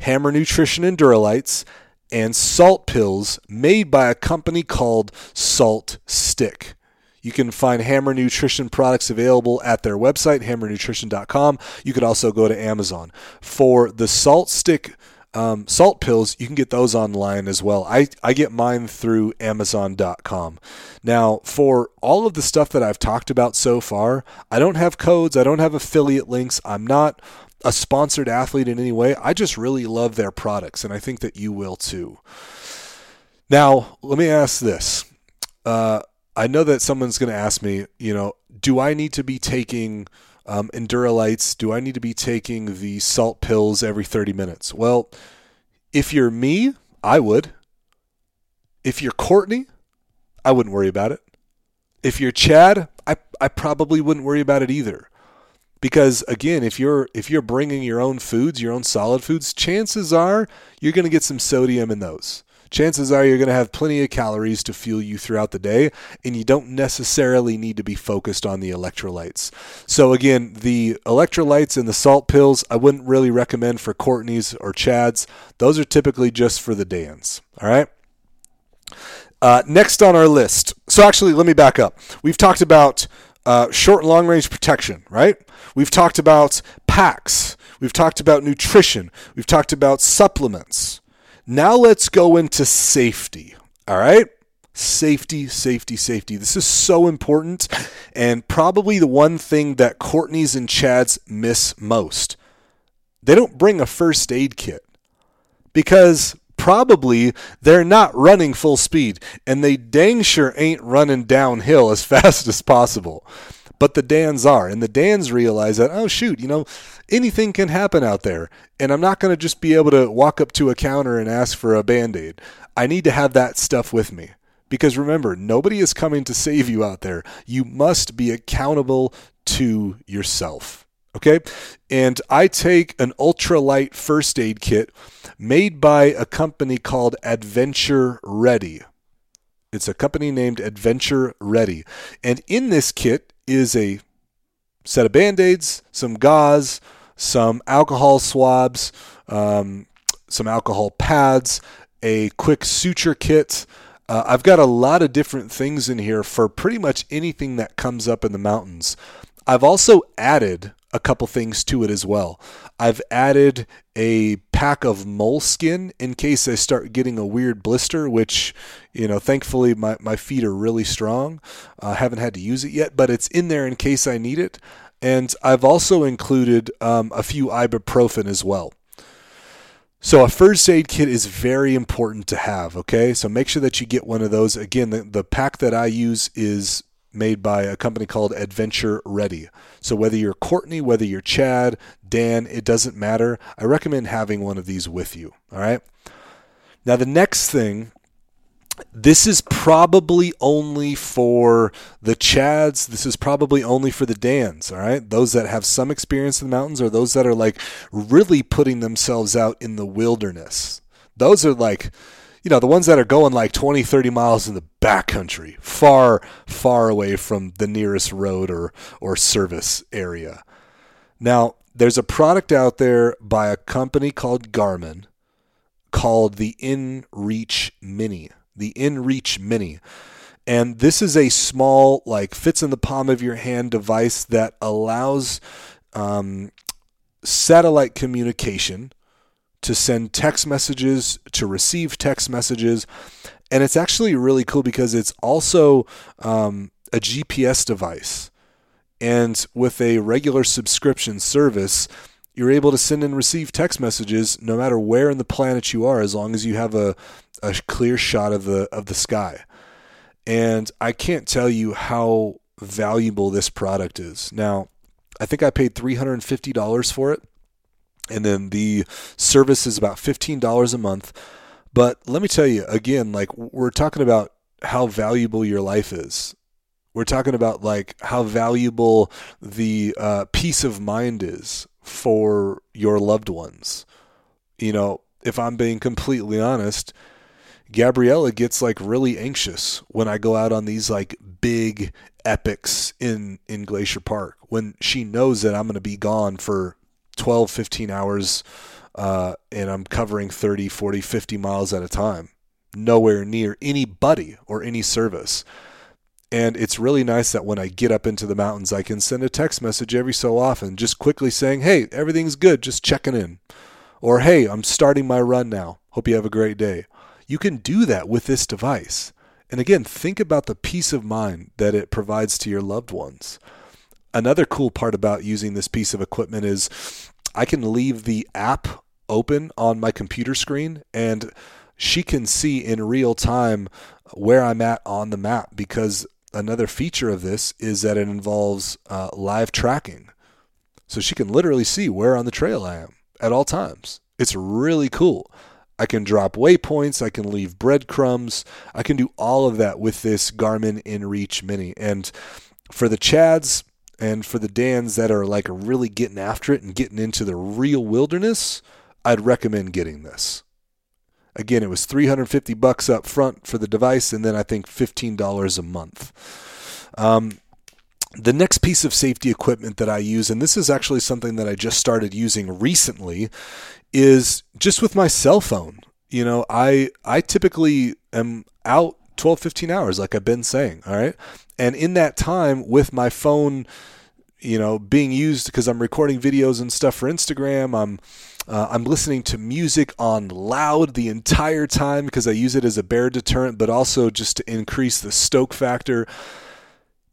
Hammer Nutrition Endurolites and salt pills made by a company called SaltStick. You can find Hammer Nutrition products available at their website, hammernutrition.com. You could also go to Amazon. For the SaltStick um, salt pills, you can get those online as well. I, I get mine through Amazon.com. Now, for all of the stuff that I've talked about so far, I don't have codes, I don't have affiliate links, I'm not a sponsored athlete in any way. I just really love their products, and I think that you will too. Now, let me ask this. Uh, I know that someone's going to ask me, you know, do I need to be taking um, Endurolites? Do I need to be taking the salt pills every 30 minutes? Well, if you're me, I would. If you're Courtney, I wouldn't worry about it. If you're Chad, I, I probably wouldn't worry about it either. Because again, if you're if you're bringing your own foods, your own solid foods, chances are you're going to get some sodium in those chances are you're going to have plenty of calories to fuel you throughout the day, and you don't necessarily need to be focused on the electrolytes. So, again, the electrolytes and the salt pills, I wouldn't really recommend for Courtney's or Chad's. Those are typically just for the Dans. All right. Uh, next on our list. So, actually, let me back up. We've talked about uh, short and long range protection, right? We've talked about packs. We've talked about nutrition. We've talked about supplements. Now let's go into safety. All right? Safety, safety, safety. This is so important and probably the one thing that Courtney's and Chad's miss most. They don't bring a first aid kit because probably they're not running full speed and they dang sure ain't running downhill as <laughs> fast as possible. But the Dans are, and the Dans realize that, oh, shoot, you know, anything can happen out there. And I'm not going to just be able to walk up to a counter and ask for a band aid. I need to have that stuff with me. Because remember, nobody is coming to save you out there. You must be accountable to yourself. Okay? And I take an ultralight first aid kit made by a company called Adventure Ready. It's a company named Adventure Ready. And in this kit is a set of band aids, some gauze, some alcohol swabs, um, some alcohol pads, a quick suture kit. Uh, I've got a lot of different things in here for pretty much anything that comes up in the mountains. I've also added a couple things to it as well. I've added a pack of moleskin in case I start getting a weird blister, which, you know, thankfully my, my feet are really strong. I uh, haven't had to use it yet, but it's in there in case I need it. And I've also included um, a few ibuprofen as well. So a first aid kit is very important to have, okay? So make sure that you get one of those. Again, the, the pack that I use is made by a company called Adventure Ready. So whether you're Courtney, whether you're Chad, Dan, it doesn't matter. I recommend having one of these with you, all right? Now the next thing this is probably only for the Chads. This is probably only for the Dans, all right? Those that have some experience in the mountains or those that are like really putting themselves out in the wilderness. Those are like, you know, the ones that are going like 20, 30 miles in the backcountry, far, far away from the nearest road or, or service area. Now, there's a product out there by a company called Garmin called the InReach Mini the InReach Mini. And this is a small, like, fits in the palm of your hand device that allows um, satellite communication to send text messages, to receive text messages. And it's actually really cool because it's also um, a GPS device. And with a regular subscription service, you're able to send and receive text messages no matter where in the planet you are, as long as you have a, a clear shot of the of the sky. And I can't tell you how valuable this product is. Now, I think I paid $350 for it. And then the service is about $15 a month. But let me tell you again, like we're talking about how valuable your life is. We're talking about like how valuable the uh, peace of mind is for your loved ones. You know, if I'm being completely honest, Gabriella gets like really anxious when I go out on these like big epics in in Glacier Park when she knows that I'm going to be gone for 12 15 hours uh, and I'm covering 30 40 50 miles at a time nowhere near anybody or any service and it's really nice that when I get up into the mountains, I can send a text message every so often, just quickly saying, hey, everything's good, just checking in. Or, hey, I'm starting my run now. Hope you have a great day. You can do that with this device. And again, think about the peace of mind that it provides to your loved ones. Another cool part about using this piece of equipment is I can leave the app open on my computer screen and she can see in real time where I'm at on the map because another feature of this is that it involves uh, live tracking. So she can literally see where on the trail I am at all times. It's really cool. I can drop waypoints, I can leave breadcrumbs, I can do all of that with this Garmin InReach Mini. And for the Chads and for the Dans that are like really getting after it and getting into the real wilderness, I'd recommend getting this. Again, it was 350 bucks up front for the device, and then I think $15 a month. Um, the next piece of safety equipment that I use, and this is actually something that I just started using recently, is just with my cell phone. You know, I I typically am out 12, 15 hours, like I've been saying. All right. And in that time, with my phone, you know, being used because I'm recording videos and stuff for Instagram, I'm uh, I'm listening to music on loud the entire time because I use it as a bear deterrent, but also just to increase the stoke factor.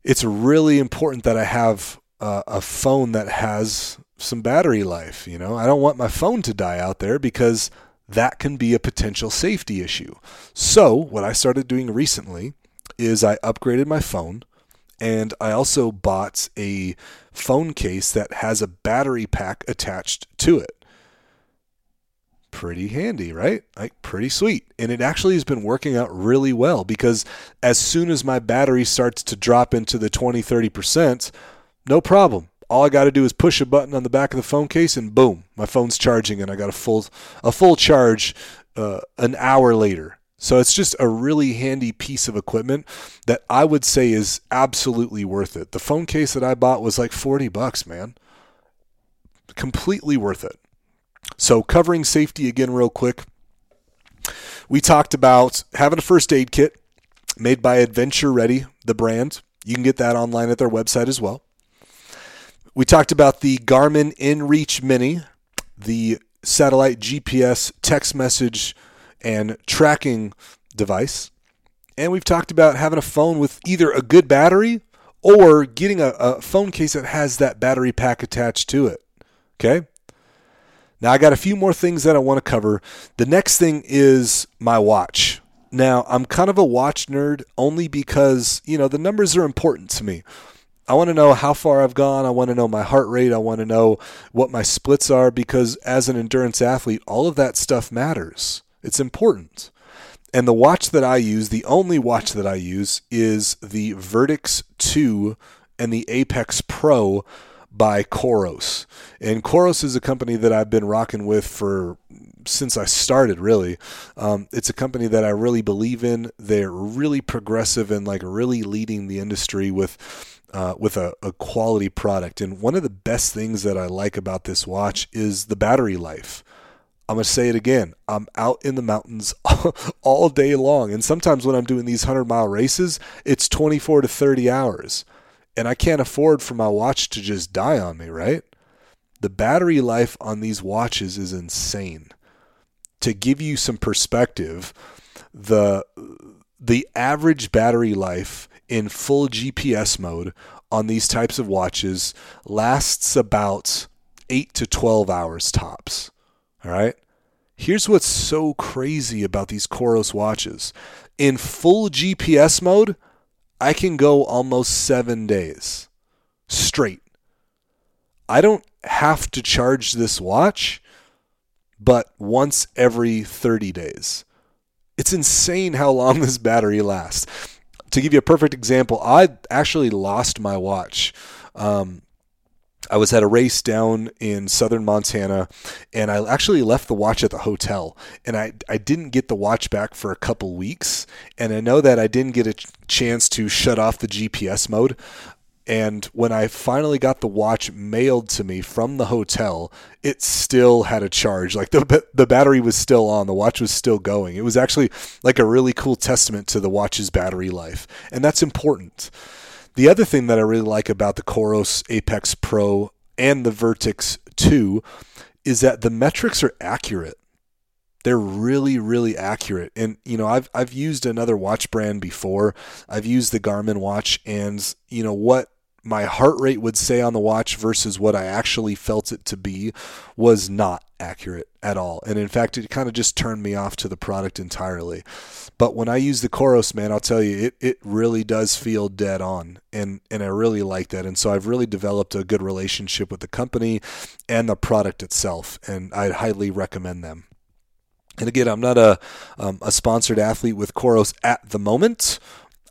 It's really important that I have uh, a phone that has some battery life. You know, I don't want my phone to die out there because that can be a potential safety issue. So, what I started doing recently is I upgraded my phone and I also bought a phone case that has a battery pack attached to it pretty handy, right? Like pretty sweet. And it actually has been working out really well because as soon as my battery starts to drop into the 20, 30%, no problem. All I got to do is push a button on the back of the phone case and boom, my phone's charging and I got a full a full charge uh, an hour later. So it's just a really handy piece of equipment that I would say is absolutely worth it. The phone case that I bought was like 40 bucks, man. Completely worth it. So, covering safety again, real quick. We talked about having a first aid kit made by Adventure Ready, the brand. You can get that online at their website as well. We talked about the Garmin InReach Mini, the satellite GPS text message and tracking device. And we've talked about having a phone with either a good battery or getting a, a phone case that has that battery pack attached to it. Okay? Now, I got a few more things that I want to cover. The next thing is my watch. Now, I'm kind of a watch nerd only because, you know, the numbers are important to me. I want to know how far I've gone. I want to know my heart rate. I want to know what my splits are because as an endurance athlete, all of that stuff matters. It's important. And the watch that I use, the only watch that I use, is the Vertix 2 and the Apex Pro by Coros. And Coros is a company that I've been rocking with for since I started, really. Um, it's a company that I really believe in. They're really progressive and like really leading the industry with. Uh, with a, a quality product. And one of the best things that I like about this watch is the battery life. I'm going to say it again. I'm out in the mountains <laughs> all day long. And sometimes when I'm doing these 100 mile races, it's 24 to 30 hours and I can't afford for my watch to just die on me, right? The battery life on these watches is insane. To give you some perspective, the the average battery life in full GPS mode on these types of watches lasts about 8 to 12 hours tops. All right? Here's what's so crazy about these Coros watches. In full GPS mode, I can go almost seven days straight. I don't have to charge this watch, but once every 30 days. It's insane how long <laughs> this battery lasts. To give you a perfect example, I actually lost my watch. Um, I was at a race down in southern Montana, and I actually left the watch at the hotel, and I I didn't get the watch back for a couple weeks, and I know that I didn't get a chance to shut off the GPS mode. And when I finally got the watch mailed to me from the hotel, it still had a charge. Like the the battery was still on, the watch was still going. It was actually like a really cool testament to the watch's battery life, and that's important. The other thing that I really like about the Coros Apex Pro and the Vertix 2 is that the metrics are accurate. They're really, really accurate. And you know, I've I've used another watch brand before. I've used the Garmin watch, and you know what my heart rate would say on the watch versus what I actually felt it to be was not accurate at all. And in fact, it kind of just turned me off to the product entirely. But when I use the Coros, man, I'll tell you, it, it really does feel dead on. And, and I really like that. And so I've really developed a good relationship with the company and the product itself. And I'd highly recommend them. And again, I'm not a, um, a sponsored athlete with Coros at the moment.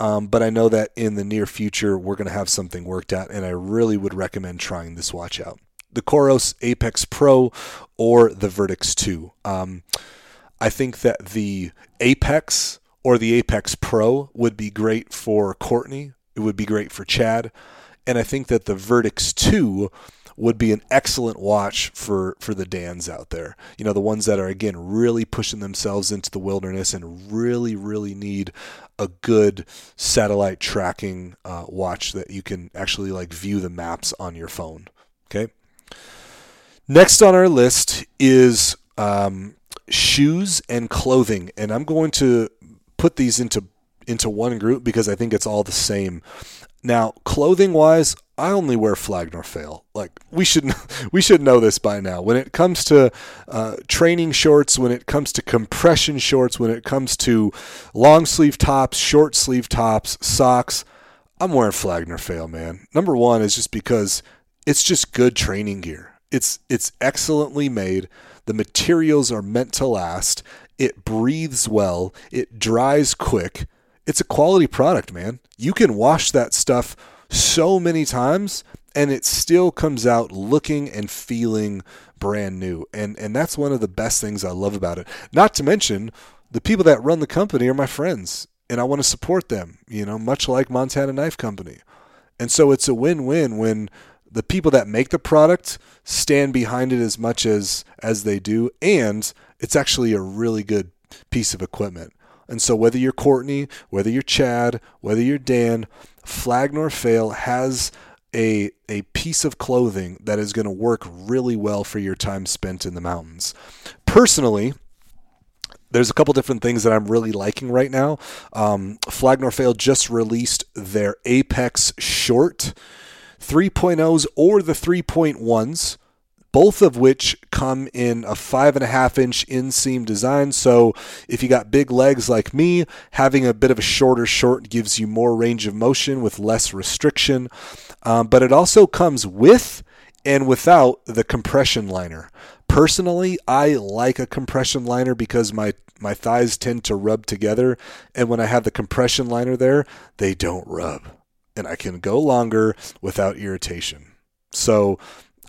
Um, but I know that in the near future, we're going to have something worked out, and I really would recommend trying this watch out. The Coros Apex Pro or the Vertix 2. Um, I think that the Apex or the Apex Pro would be great for Courtney. It would be great for Chad. And I think that the Vertix 2 would be an excellent watch for for the Dans out there. You know, the ones that are again really pushing themselves into the wilderness and really really need a good satellite tracking uh, watch that you can actually like view the maps on your phone. Okay. Next on our list is um, shoes and clothing, and I'm going to put these into into one group because I think it's all the same. Now, clothing wise, I only wear flag nor fail. Like we should <laughs> we should know this by now. When it comes to uh, training shorts, when it comes to compression shorts, when it comes to long sleeve tops, short sleeve tops, socks, I'm wearing flag nor fail, man. Number one is just because it's just good training gear. It's it's excellently made. The materials are meant to last. It breathes well. It dries quick. It's a quality product, man. You can wash that stuff so many times and it still comes out looking and feeling brand new. And and that's one of the best things I love about it. Not to mention the people that run the company are my friends and I want to support them, you know, much like Montana Knife Company. And so it's a win-win when the people that make the product stand behind it as much as as they do and it's actually a really good piece of equipment. And so whether you're Courtney, whether you're Chad, whether you're Dan, Flag Nor Fail has a a piece of clothing that is going to work really well for your time spent in the mountains. Personally, there's a couple different things that I'm really liking right now. Um, Flag Nor Fail just released their Apex Short 3.0s or the 3.1s both of which come in a five and a half inch inseam design. So if you got big legs like me, having a bit of a shorter short gives you more range of motion with less restriction. Um, but it also comes with and without the compression liner. Personally, I like a compression liner because my my thighs tend to rub together, and when I have the compression liner there, they don't rub, and I can go longer without irritation. So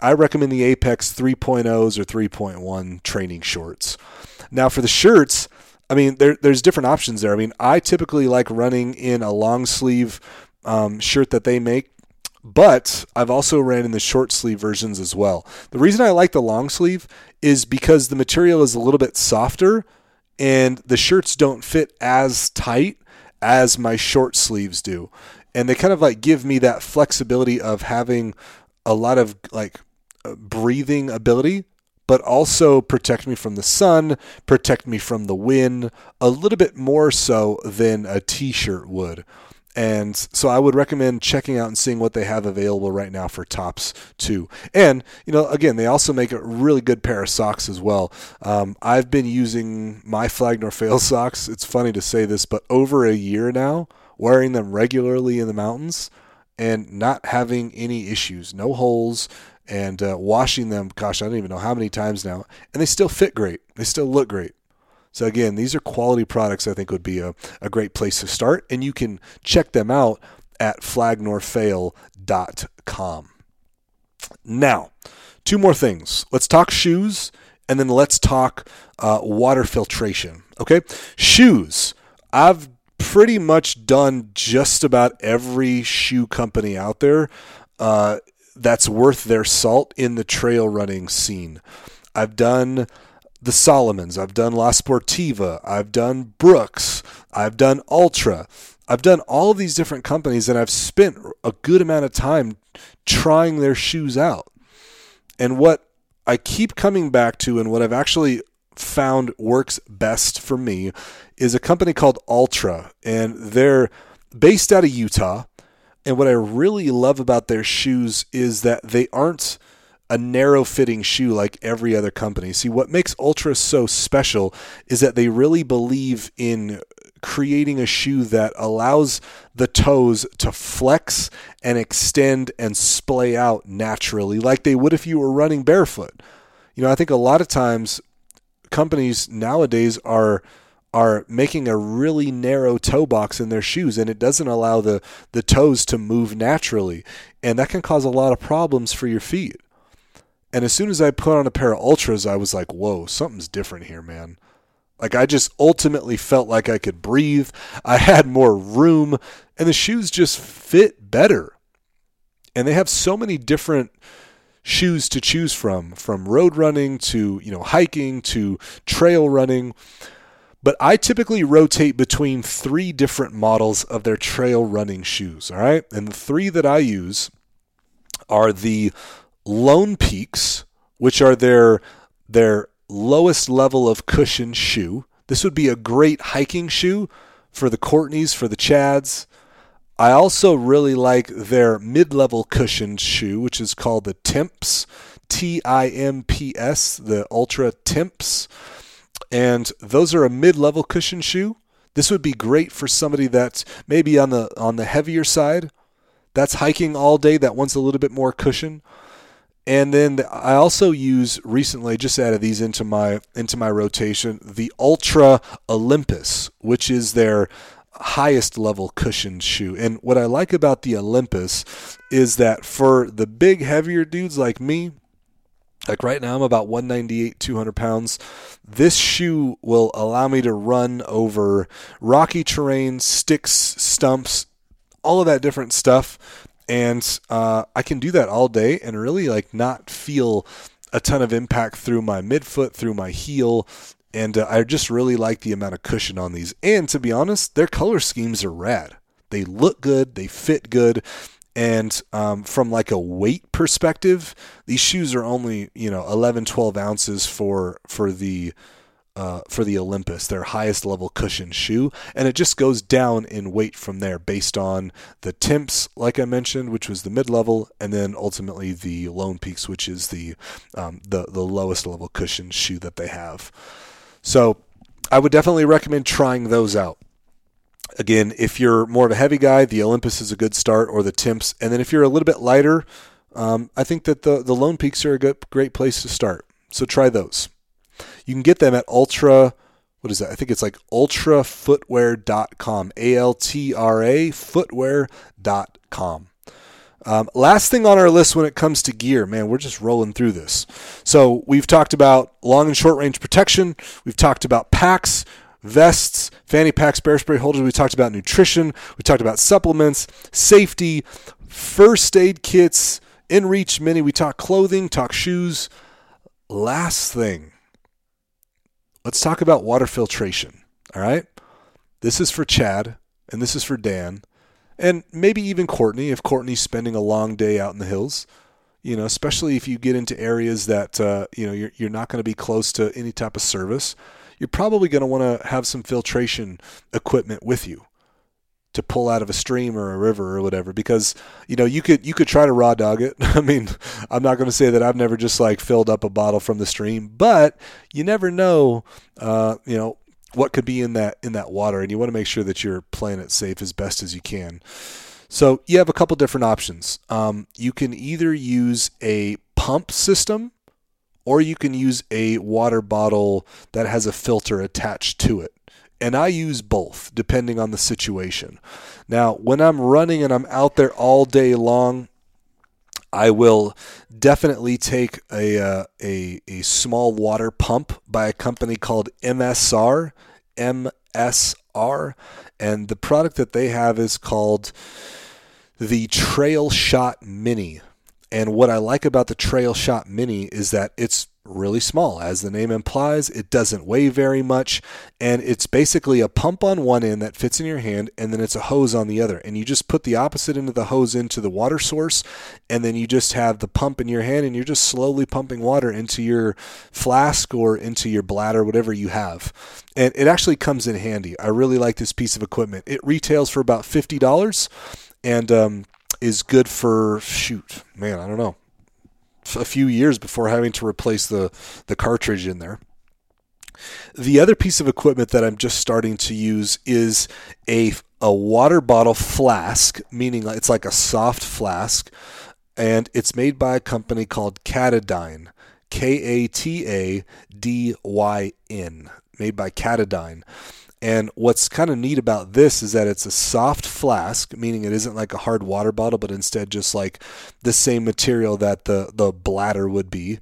I recommend the Apex 3.0s or 3.1 training shorts. Now, for the shirts, I mean, there, there's different options there. I mean, I typically like running in a long sleeve um, shirt that they make, but I've also ran in the short sleeve versions as well. The reason I like the long sleeve is because the material is a little bit softer and the shirts don't fit as tight as my short sleeves do. And they kind of like give me that flexibility of having a lot of like breathing ability, but also protect me from the sun, protect me from the wind, a little bit more so than a t shirt would. And so I would recommend checking out and seeing what they have available right now for tops too. And, you know, again, they also make a really good pair of socks as well. Um, I've been using my Flag Nor Fail <laughs> socks. It's funny to say this, but over a year now, wearing them regularly in the mountains and not having any issues, no holes, and uh, washing them. Gosh, I don't even know how many times now, and they still fit great. They still look great. So again, these are quality products. I think would be a, a great place to start, and you can check them out at flagnorfail.com. Now, two more things. Let's talk shoes, and then let's talk uh, water filtration. Okay, shoes. I've pretty much done just about every shoe company out there. Uh, that's worth their salt in the trail running scene. I've done the Salomons, I've done La Sportiva, I've done Brooks, I've done Altra. I've done all these different companies and I've spent a good amount of time trying their shoes out. And what I keep coming back to, and what I've actually found works best for me, is a company called Altra and they're based out of Utah. And what I really love about their shoes is that they aren't a narrow fitting shoe like every other company. See, what makes Altra so special is that they really believe in creating a shoe that allows the toes to flex and extend and splay out naturally, like they would if you were running barefoot. You know, I think a lot of times companies nowadays are are making a really narrow toe box in their shoes and it doesn't allow the the toes to move naturally and that can cause a lot of problems for your feet. And as soon as I put on a pair of Altras I was like, "Whoa, something's different here, man." Like I just ultimately felt like I could breathe. I <laughs> had more room and the shoes just fit better. And they have so many different shoes to choose from from road running to, you know, hiking to trail running. But I typically rotate between three different models of their trail running shoes, all right? And the three that I use are the Lone Peaks, which are their their lowest level of cushion shoe. This would be a great hiking shoe for the Courtneys, for the Chads. I also really like their mid level cushioned shoe, which is called the Timps, T I M P S, the Altra Timps. And those are a mid level cushion shoe. This would be great for somebody that's maybe on the on the heavier side, that's hiking all day, that wants a little bit more cushion. And then I also use recently, just added these into my into my rotation, the Altra Olympus, which is their highest level cushioned shoe. And what I like about the Olympus is that for the big heavier dudes like me, like right now I'm about 198 200 pounds. This shoe will allow me to run over rocky terrain, sticks, stumps, all of that different stuff and uh, I can do that all day and really like not feel a ton of impact through my midfoot, through my heel, and uh, I just really like the amount of cushion on these. And to be honest, their color schemes are rad. They look good, they fit good, and um, from like a weight perspective, these shoes are only you know 11, 12 ounces for for the uh, for the Olympus, their highest level cushion shoe, and it just goes down in weight from there based on the Timps, like I mentioned, which was the mid level, and then ultimately the Lone Peaks, which is the um, the the lowest level cushion shoe that they have. So I would definitely recommend trying those out. Again, if you're more of a heavy guy, the Olympus is a good start, or the Timps. and then if you're a little bit lighter, um, I think that the the Lone Peaks are a good, great place to start. So try those. You can get them at Altra. What is that? I think it's like altrafootwear.com. A L T R A footwear.com. Um, last thing on our list when it comes to gear, man, we're just rolling through this. So we've talked about long and short range protection. We've talked about packs, vests, fanny packs, bear spray holders. We talked about nutrition. We talked about supplements, safety, first aid kits, InReach Mini. We talk clothing, talk shoes. Last thing let's talk about water filtration. All right. This is for Chad and this is for Dan and maybe even Courtney if Courtney's spending a long day out in the hills. You know, especially if you get into areas that uh, you know you're you're not going to be close to any type of service. You're probably going to want to have some filtration equipment with you to pull out of a stream or a river or whatever because you know you could you could try to raw dog it. <laughs> I mean i'm not going to say that i've never just like filled up a bottle from the stream but you never know uh, you know what could be in that in that water and you want to make sure that you're playing it safe as best as you can. So you have a couple different options. Um, you can either use a pump system or you can use a water bottle that has a filter attached to it and I use both depending on the situation. Now, when I'm running and I'm out there all day long, I will definitely take a, uh, a, a small water pump by a company called MSR. MSR. And the product that they have is called the Trail Shot Mini. And what I like about the Trail Shot Mini is that it's really small. As the name implies, it doesn't weigh very much, and it's basically a pump on one end that fits in your hand, and then it's a hose on the other. And you just put the opposite end of the hose into the water source, and then you just have the pump in your hand, and you're just slowly pumping water into your flask or into your bladder, whatever you have. And it actually comes in handy. I really like this piece of equipment. It retails for about $50 and um, is good for, shoot, man, I don't know, a few years before having to replace the, the cartridge in there. The other piece of equipment that I'm just starting to use is a, a water bottle flask, meaning it's like a soft flask, and it's made by a company called Katadyn. K A T A D Y N, made by Katadyn. And what's kind of neat about this is that it's a soft flask, meaning it isn't like a hard water bottle, but instead just like the same material that the, the bladder would be.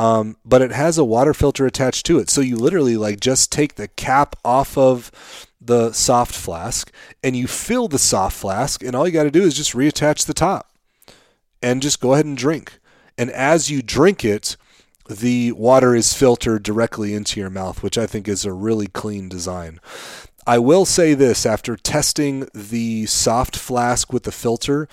Um, but it has a water filter attached to it. So you literally like just take the cap off of the soft flask and you fill the soft flask, and all you got to do is just reattach the top and just go ahead and drink. And as you drink it, the water is filtered directly into your mouth, which I think is a really clean design. I will say this after testing the soft flask with the filter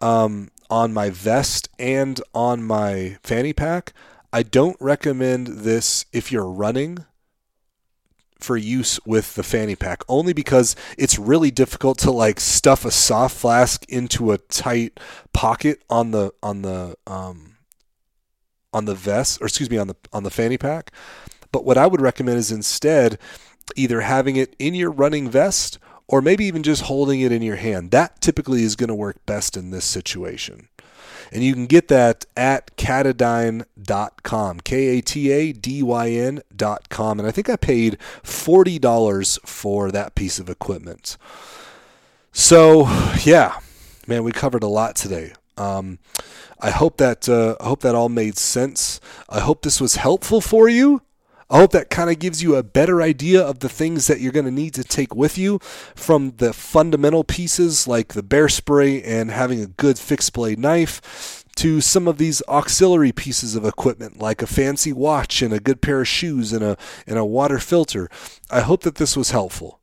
um, on my vest and on my fanny pack, I don't recommend this if you're running for use with the fanny pack only because it's really difficult to like stuff a soft flask into a tight pocket on the on the um, on the vest, or excuse me, on the on the fanny pack. But what I would recommend is instead either having it in your running vest or maybe even just holding it in your hand. That typically is going to work best in this situation. And you can get that at katadyn.com, K A T A D Y N.com. And I think I paid $40 for that piece of equipment. So, yeah, man, we covered a lot today. Um, I hope that uh, I hope that all made sense. I hope this was helpful for you. I hope that kind of gives you a better idea of the things that you're going to need to take with you from the fundamental pieces like the bear spray and having a good fixed blade knife to some of these auxiliary pieces of equipment like a fancy watch and a good pair of shoes and a and a water filter. I hope that this was helpful.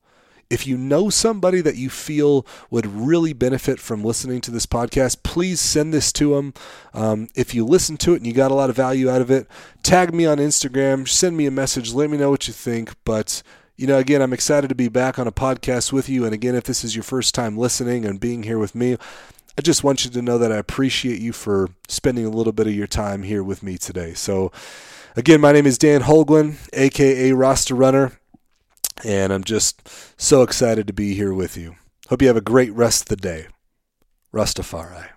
If you know somebody that you feel would really benefit from listening to this podcast, please send this to them. Um, if you listen to it and you got a lot of value out of it, tag me on Instagram, send me a message, let me know what you think. But you know, again, I'm excited to be back on a podcast with you. And again, if this is your first time listening and being here with me, I just want you to know that I appreciate you for spending a little bit of your time here with me today. So, again, my name is Dan Holguin, aka Roster Runner and I'm just so excited to be here with you. Hope you have a great rest of the day. Rastafari.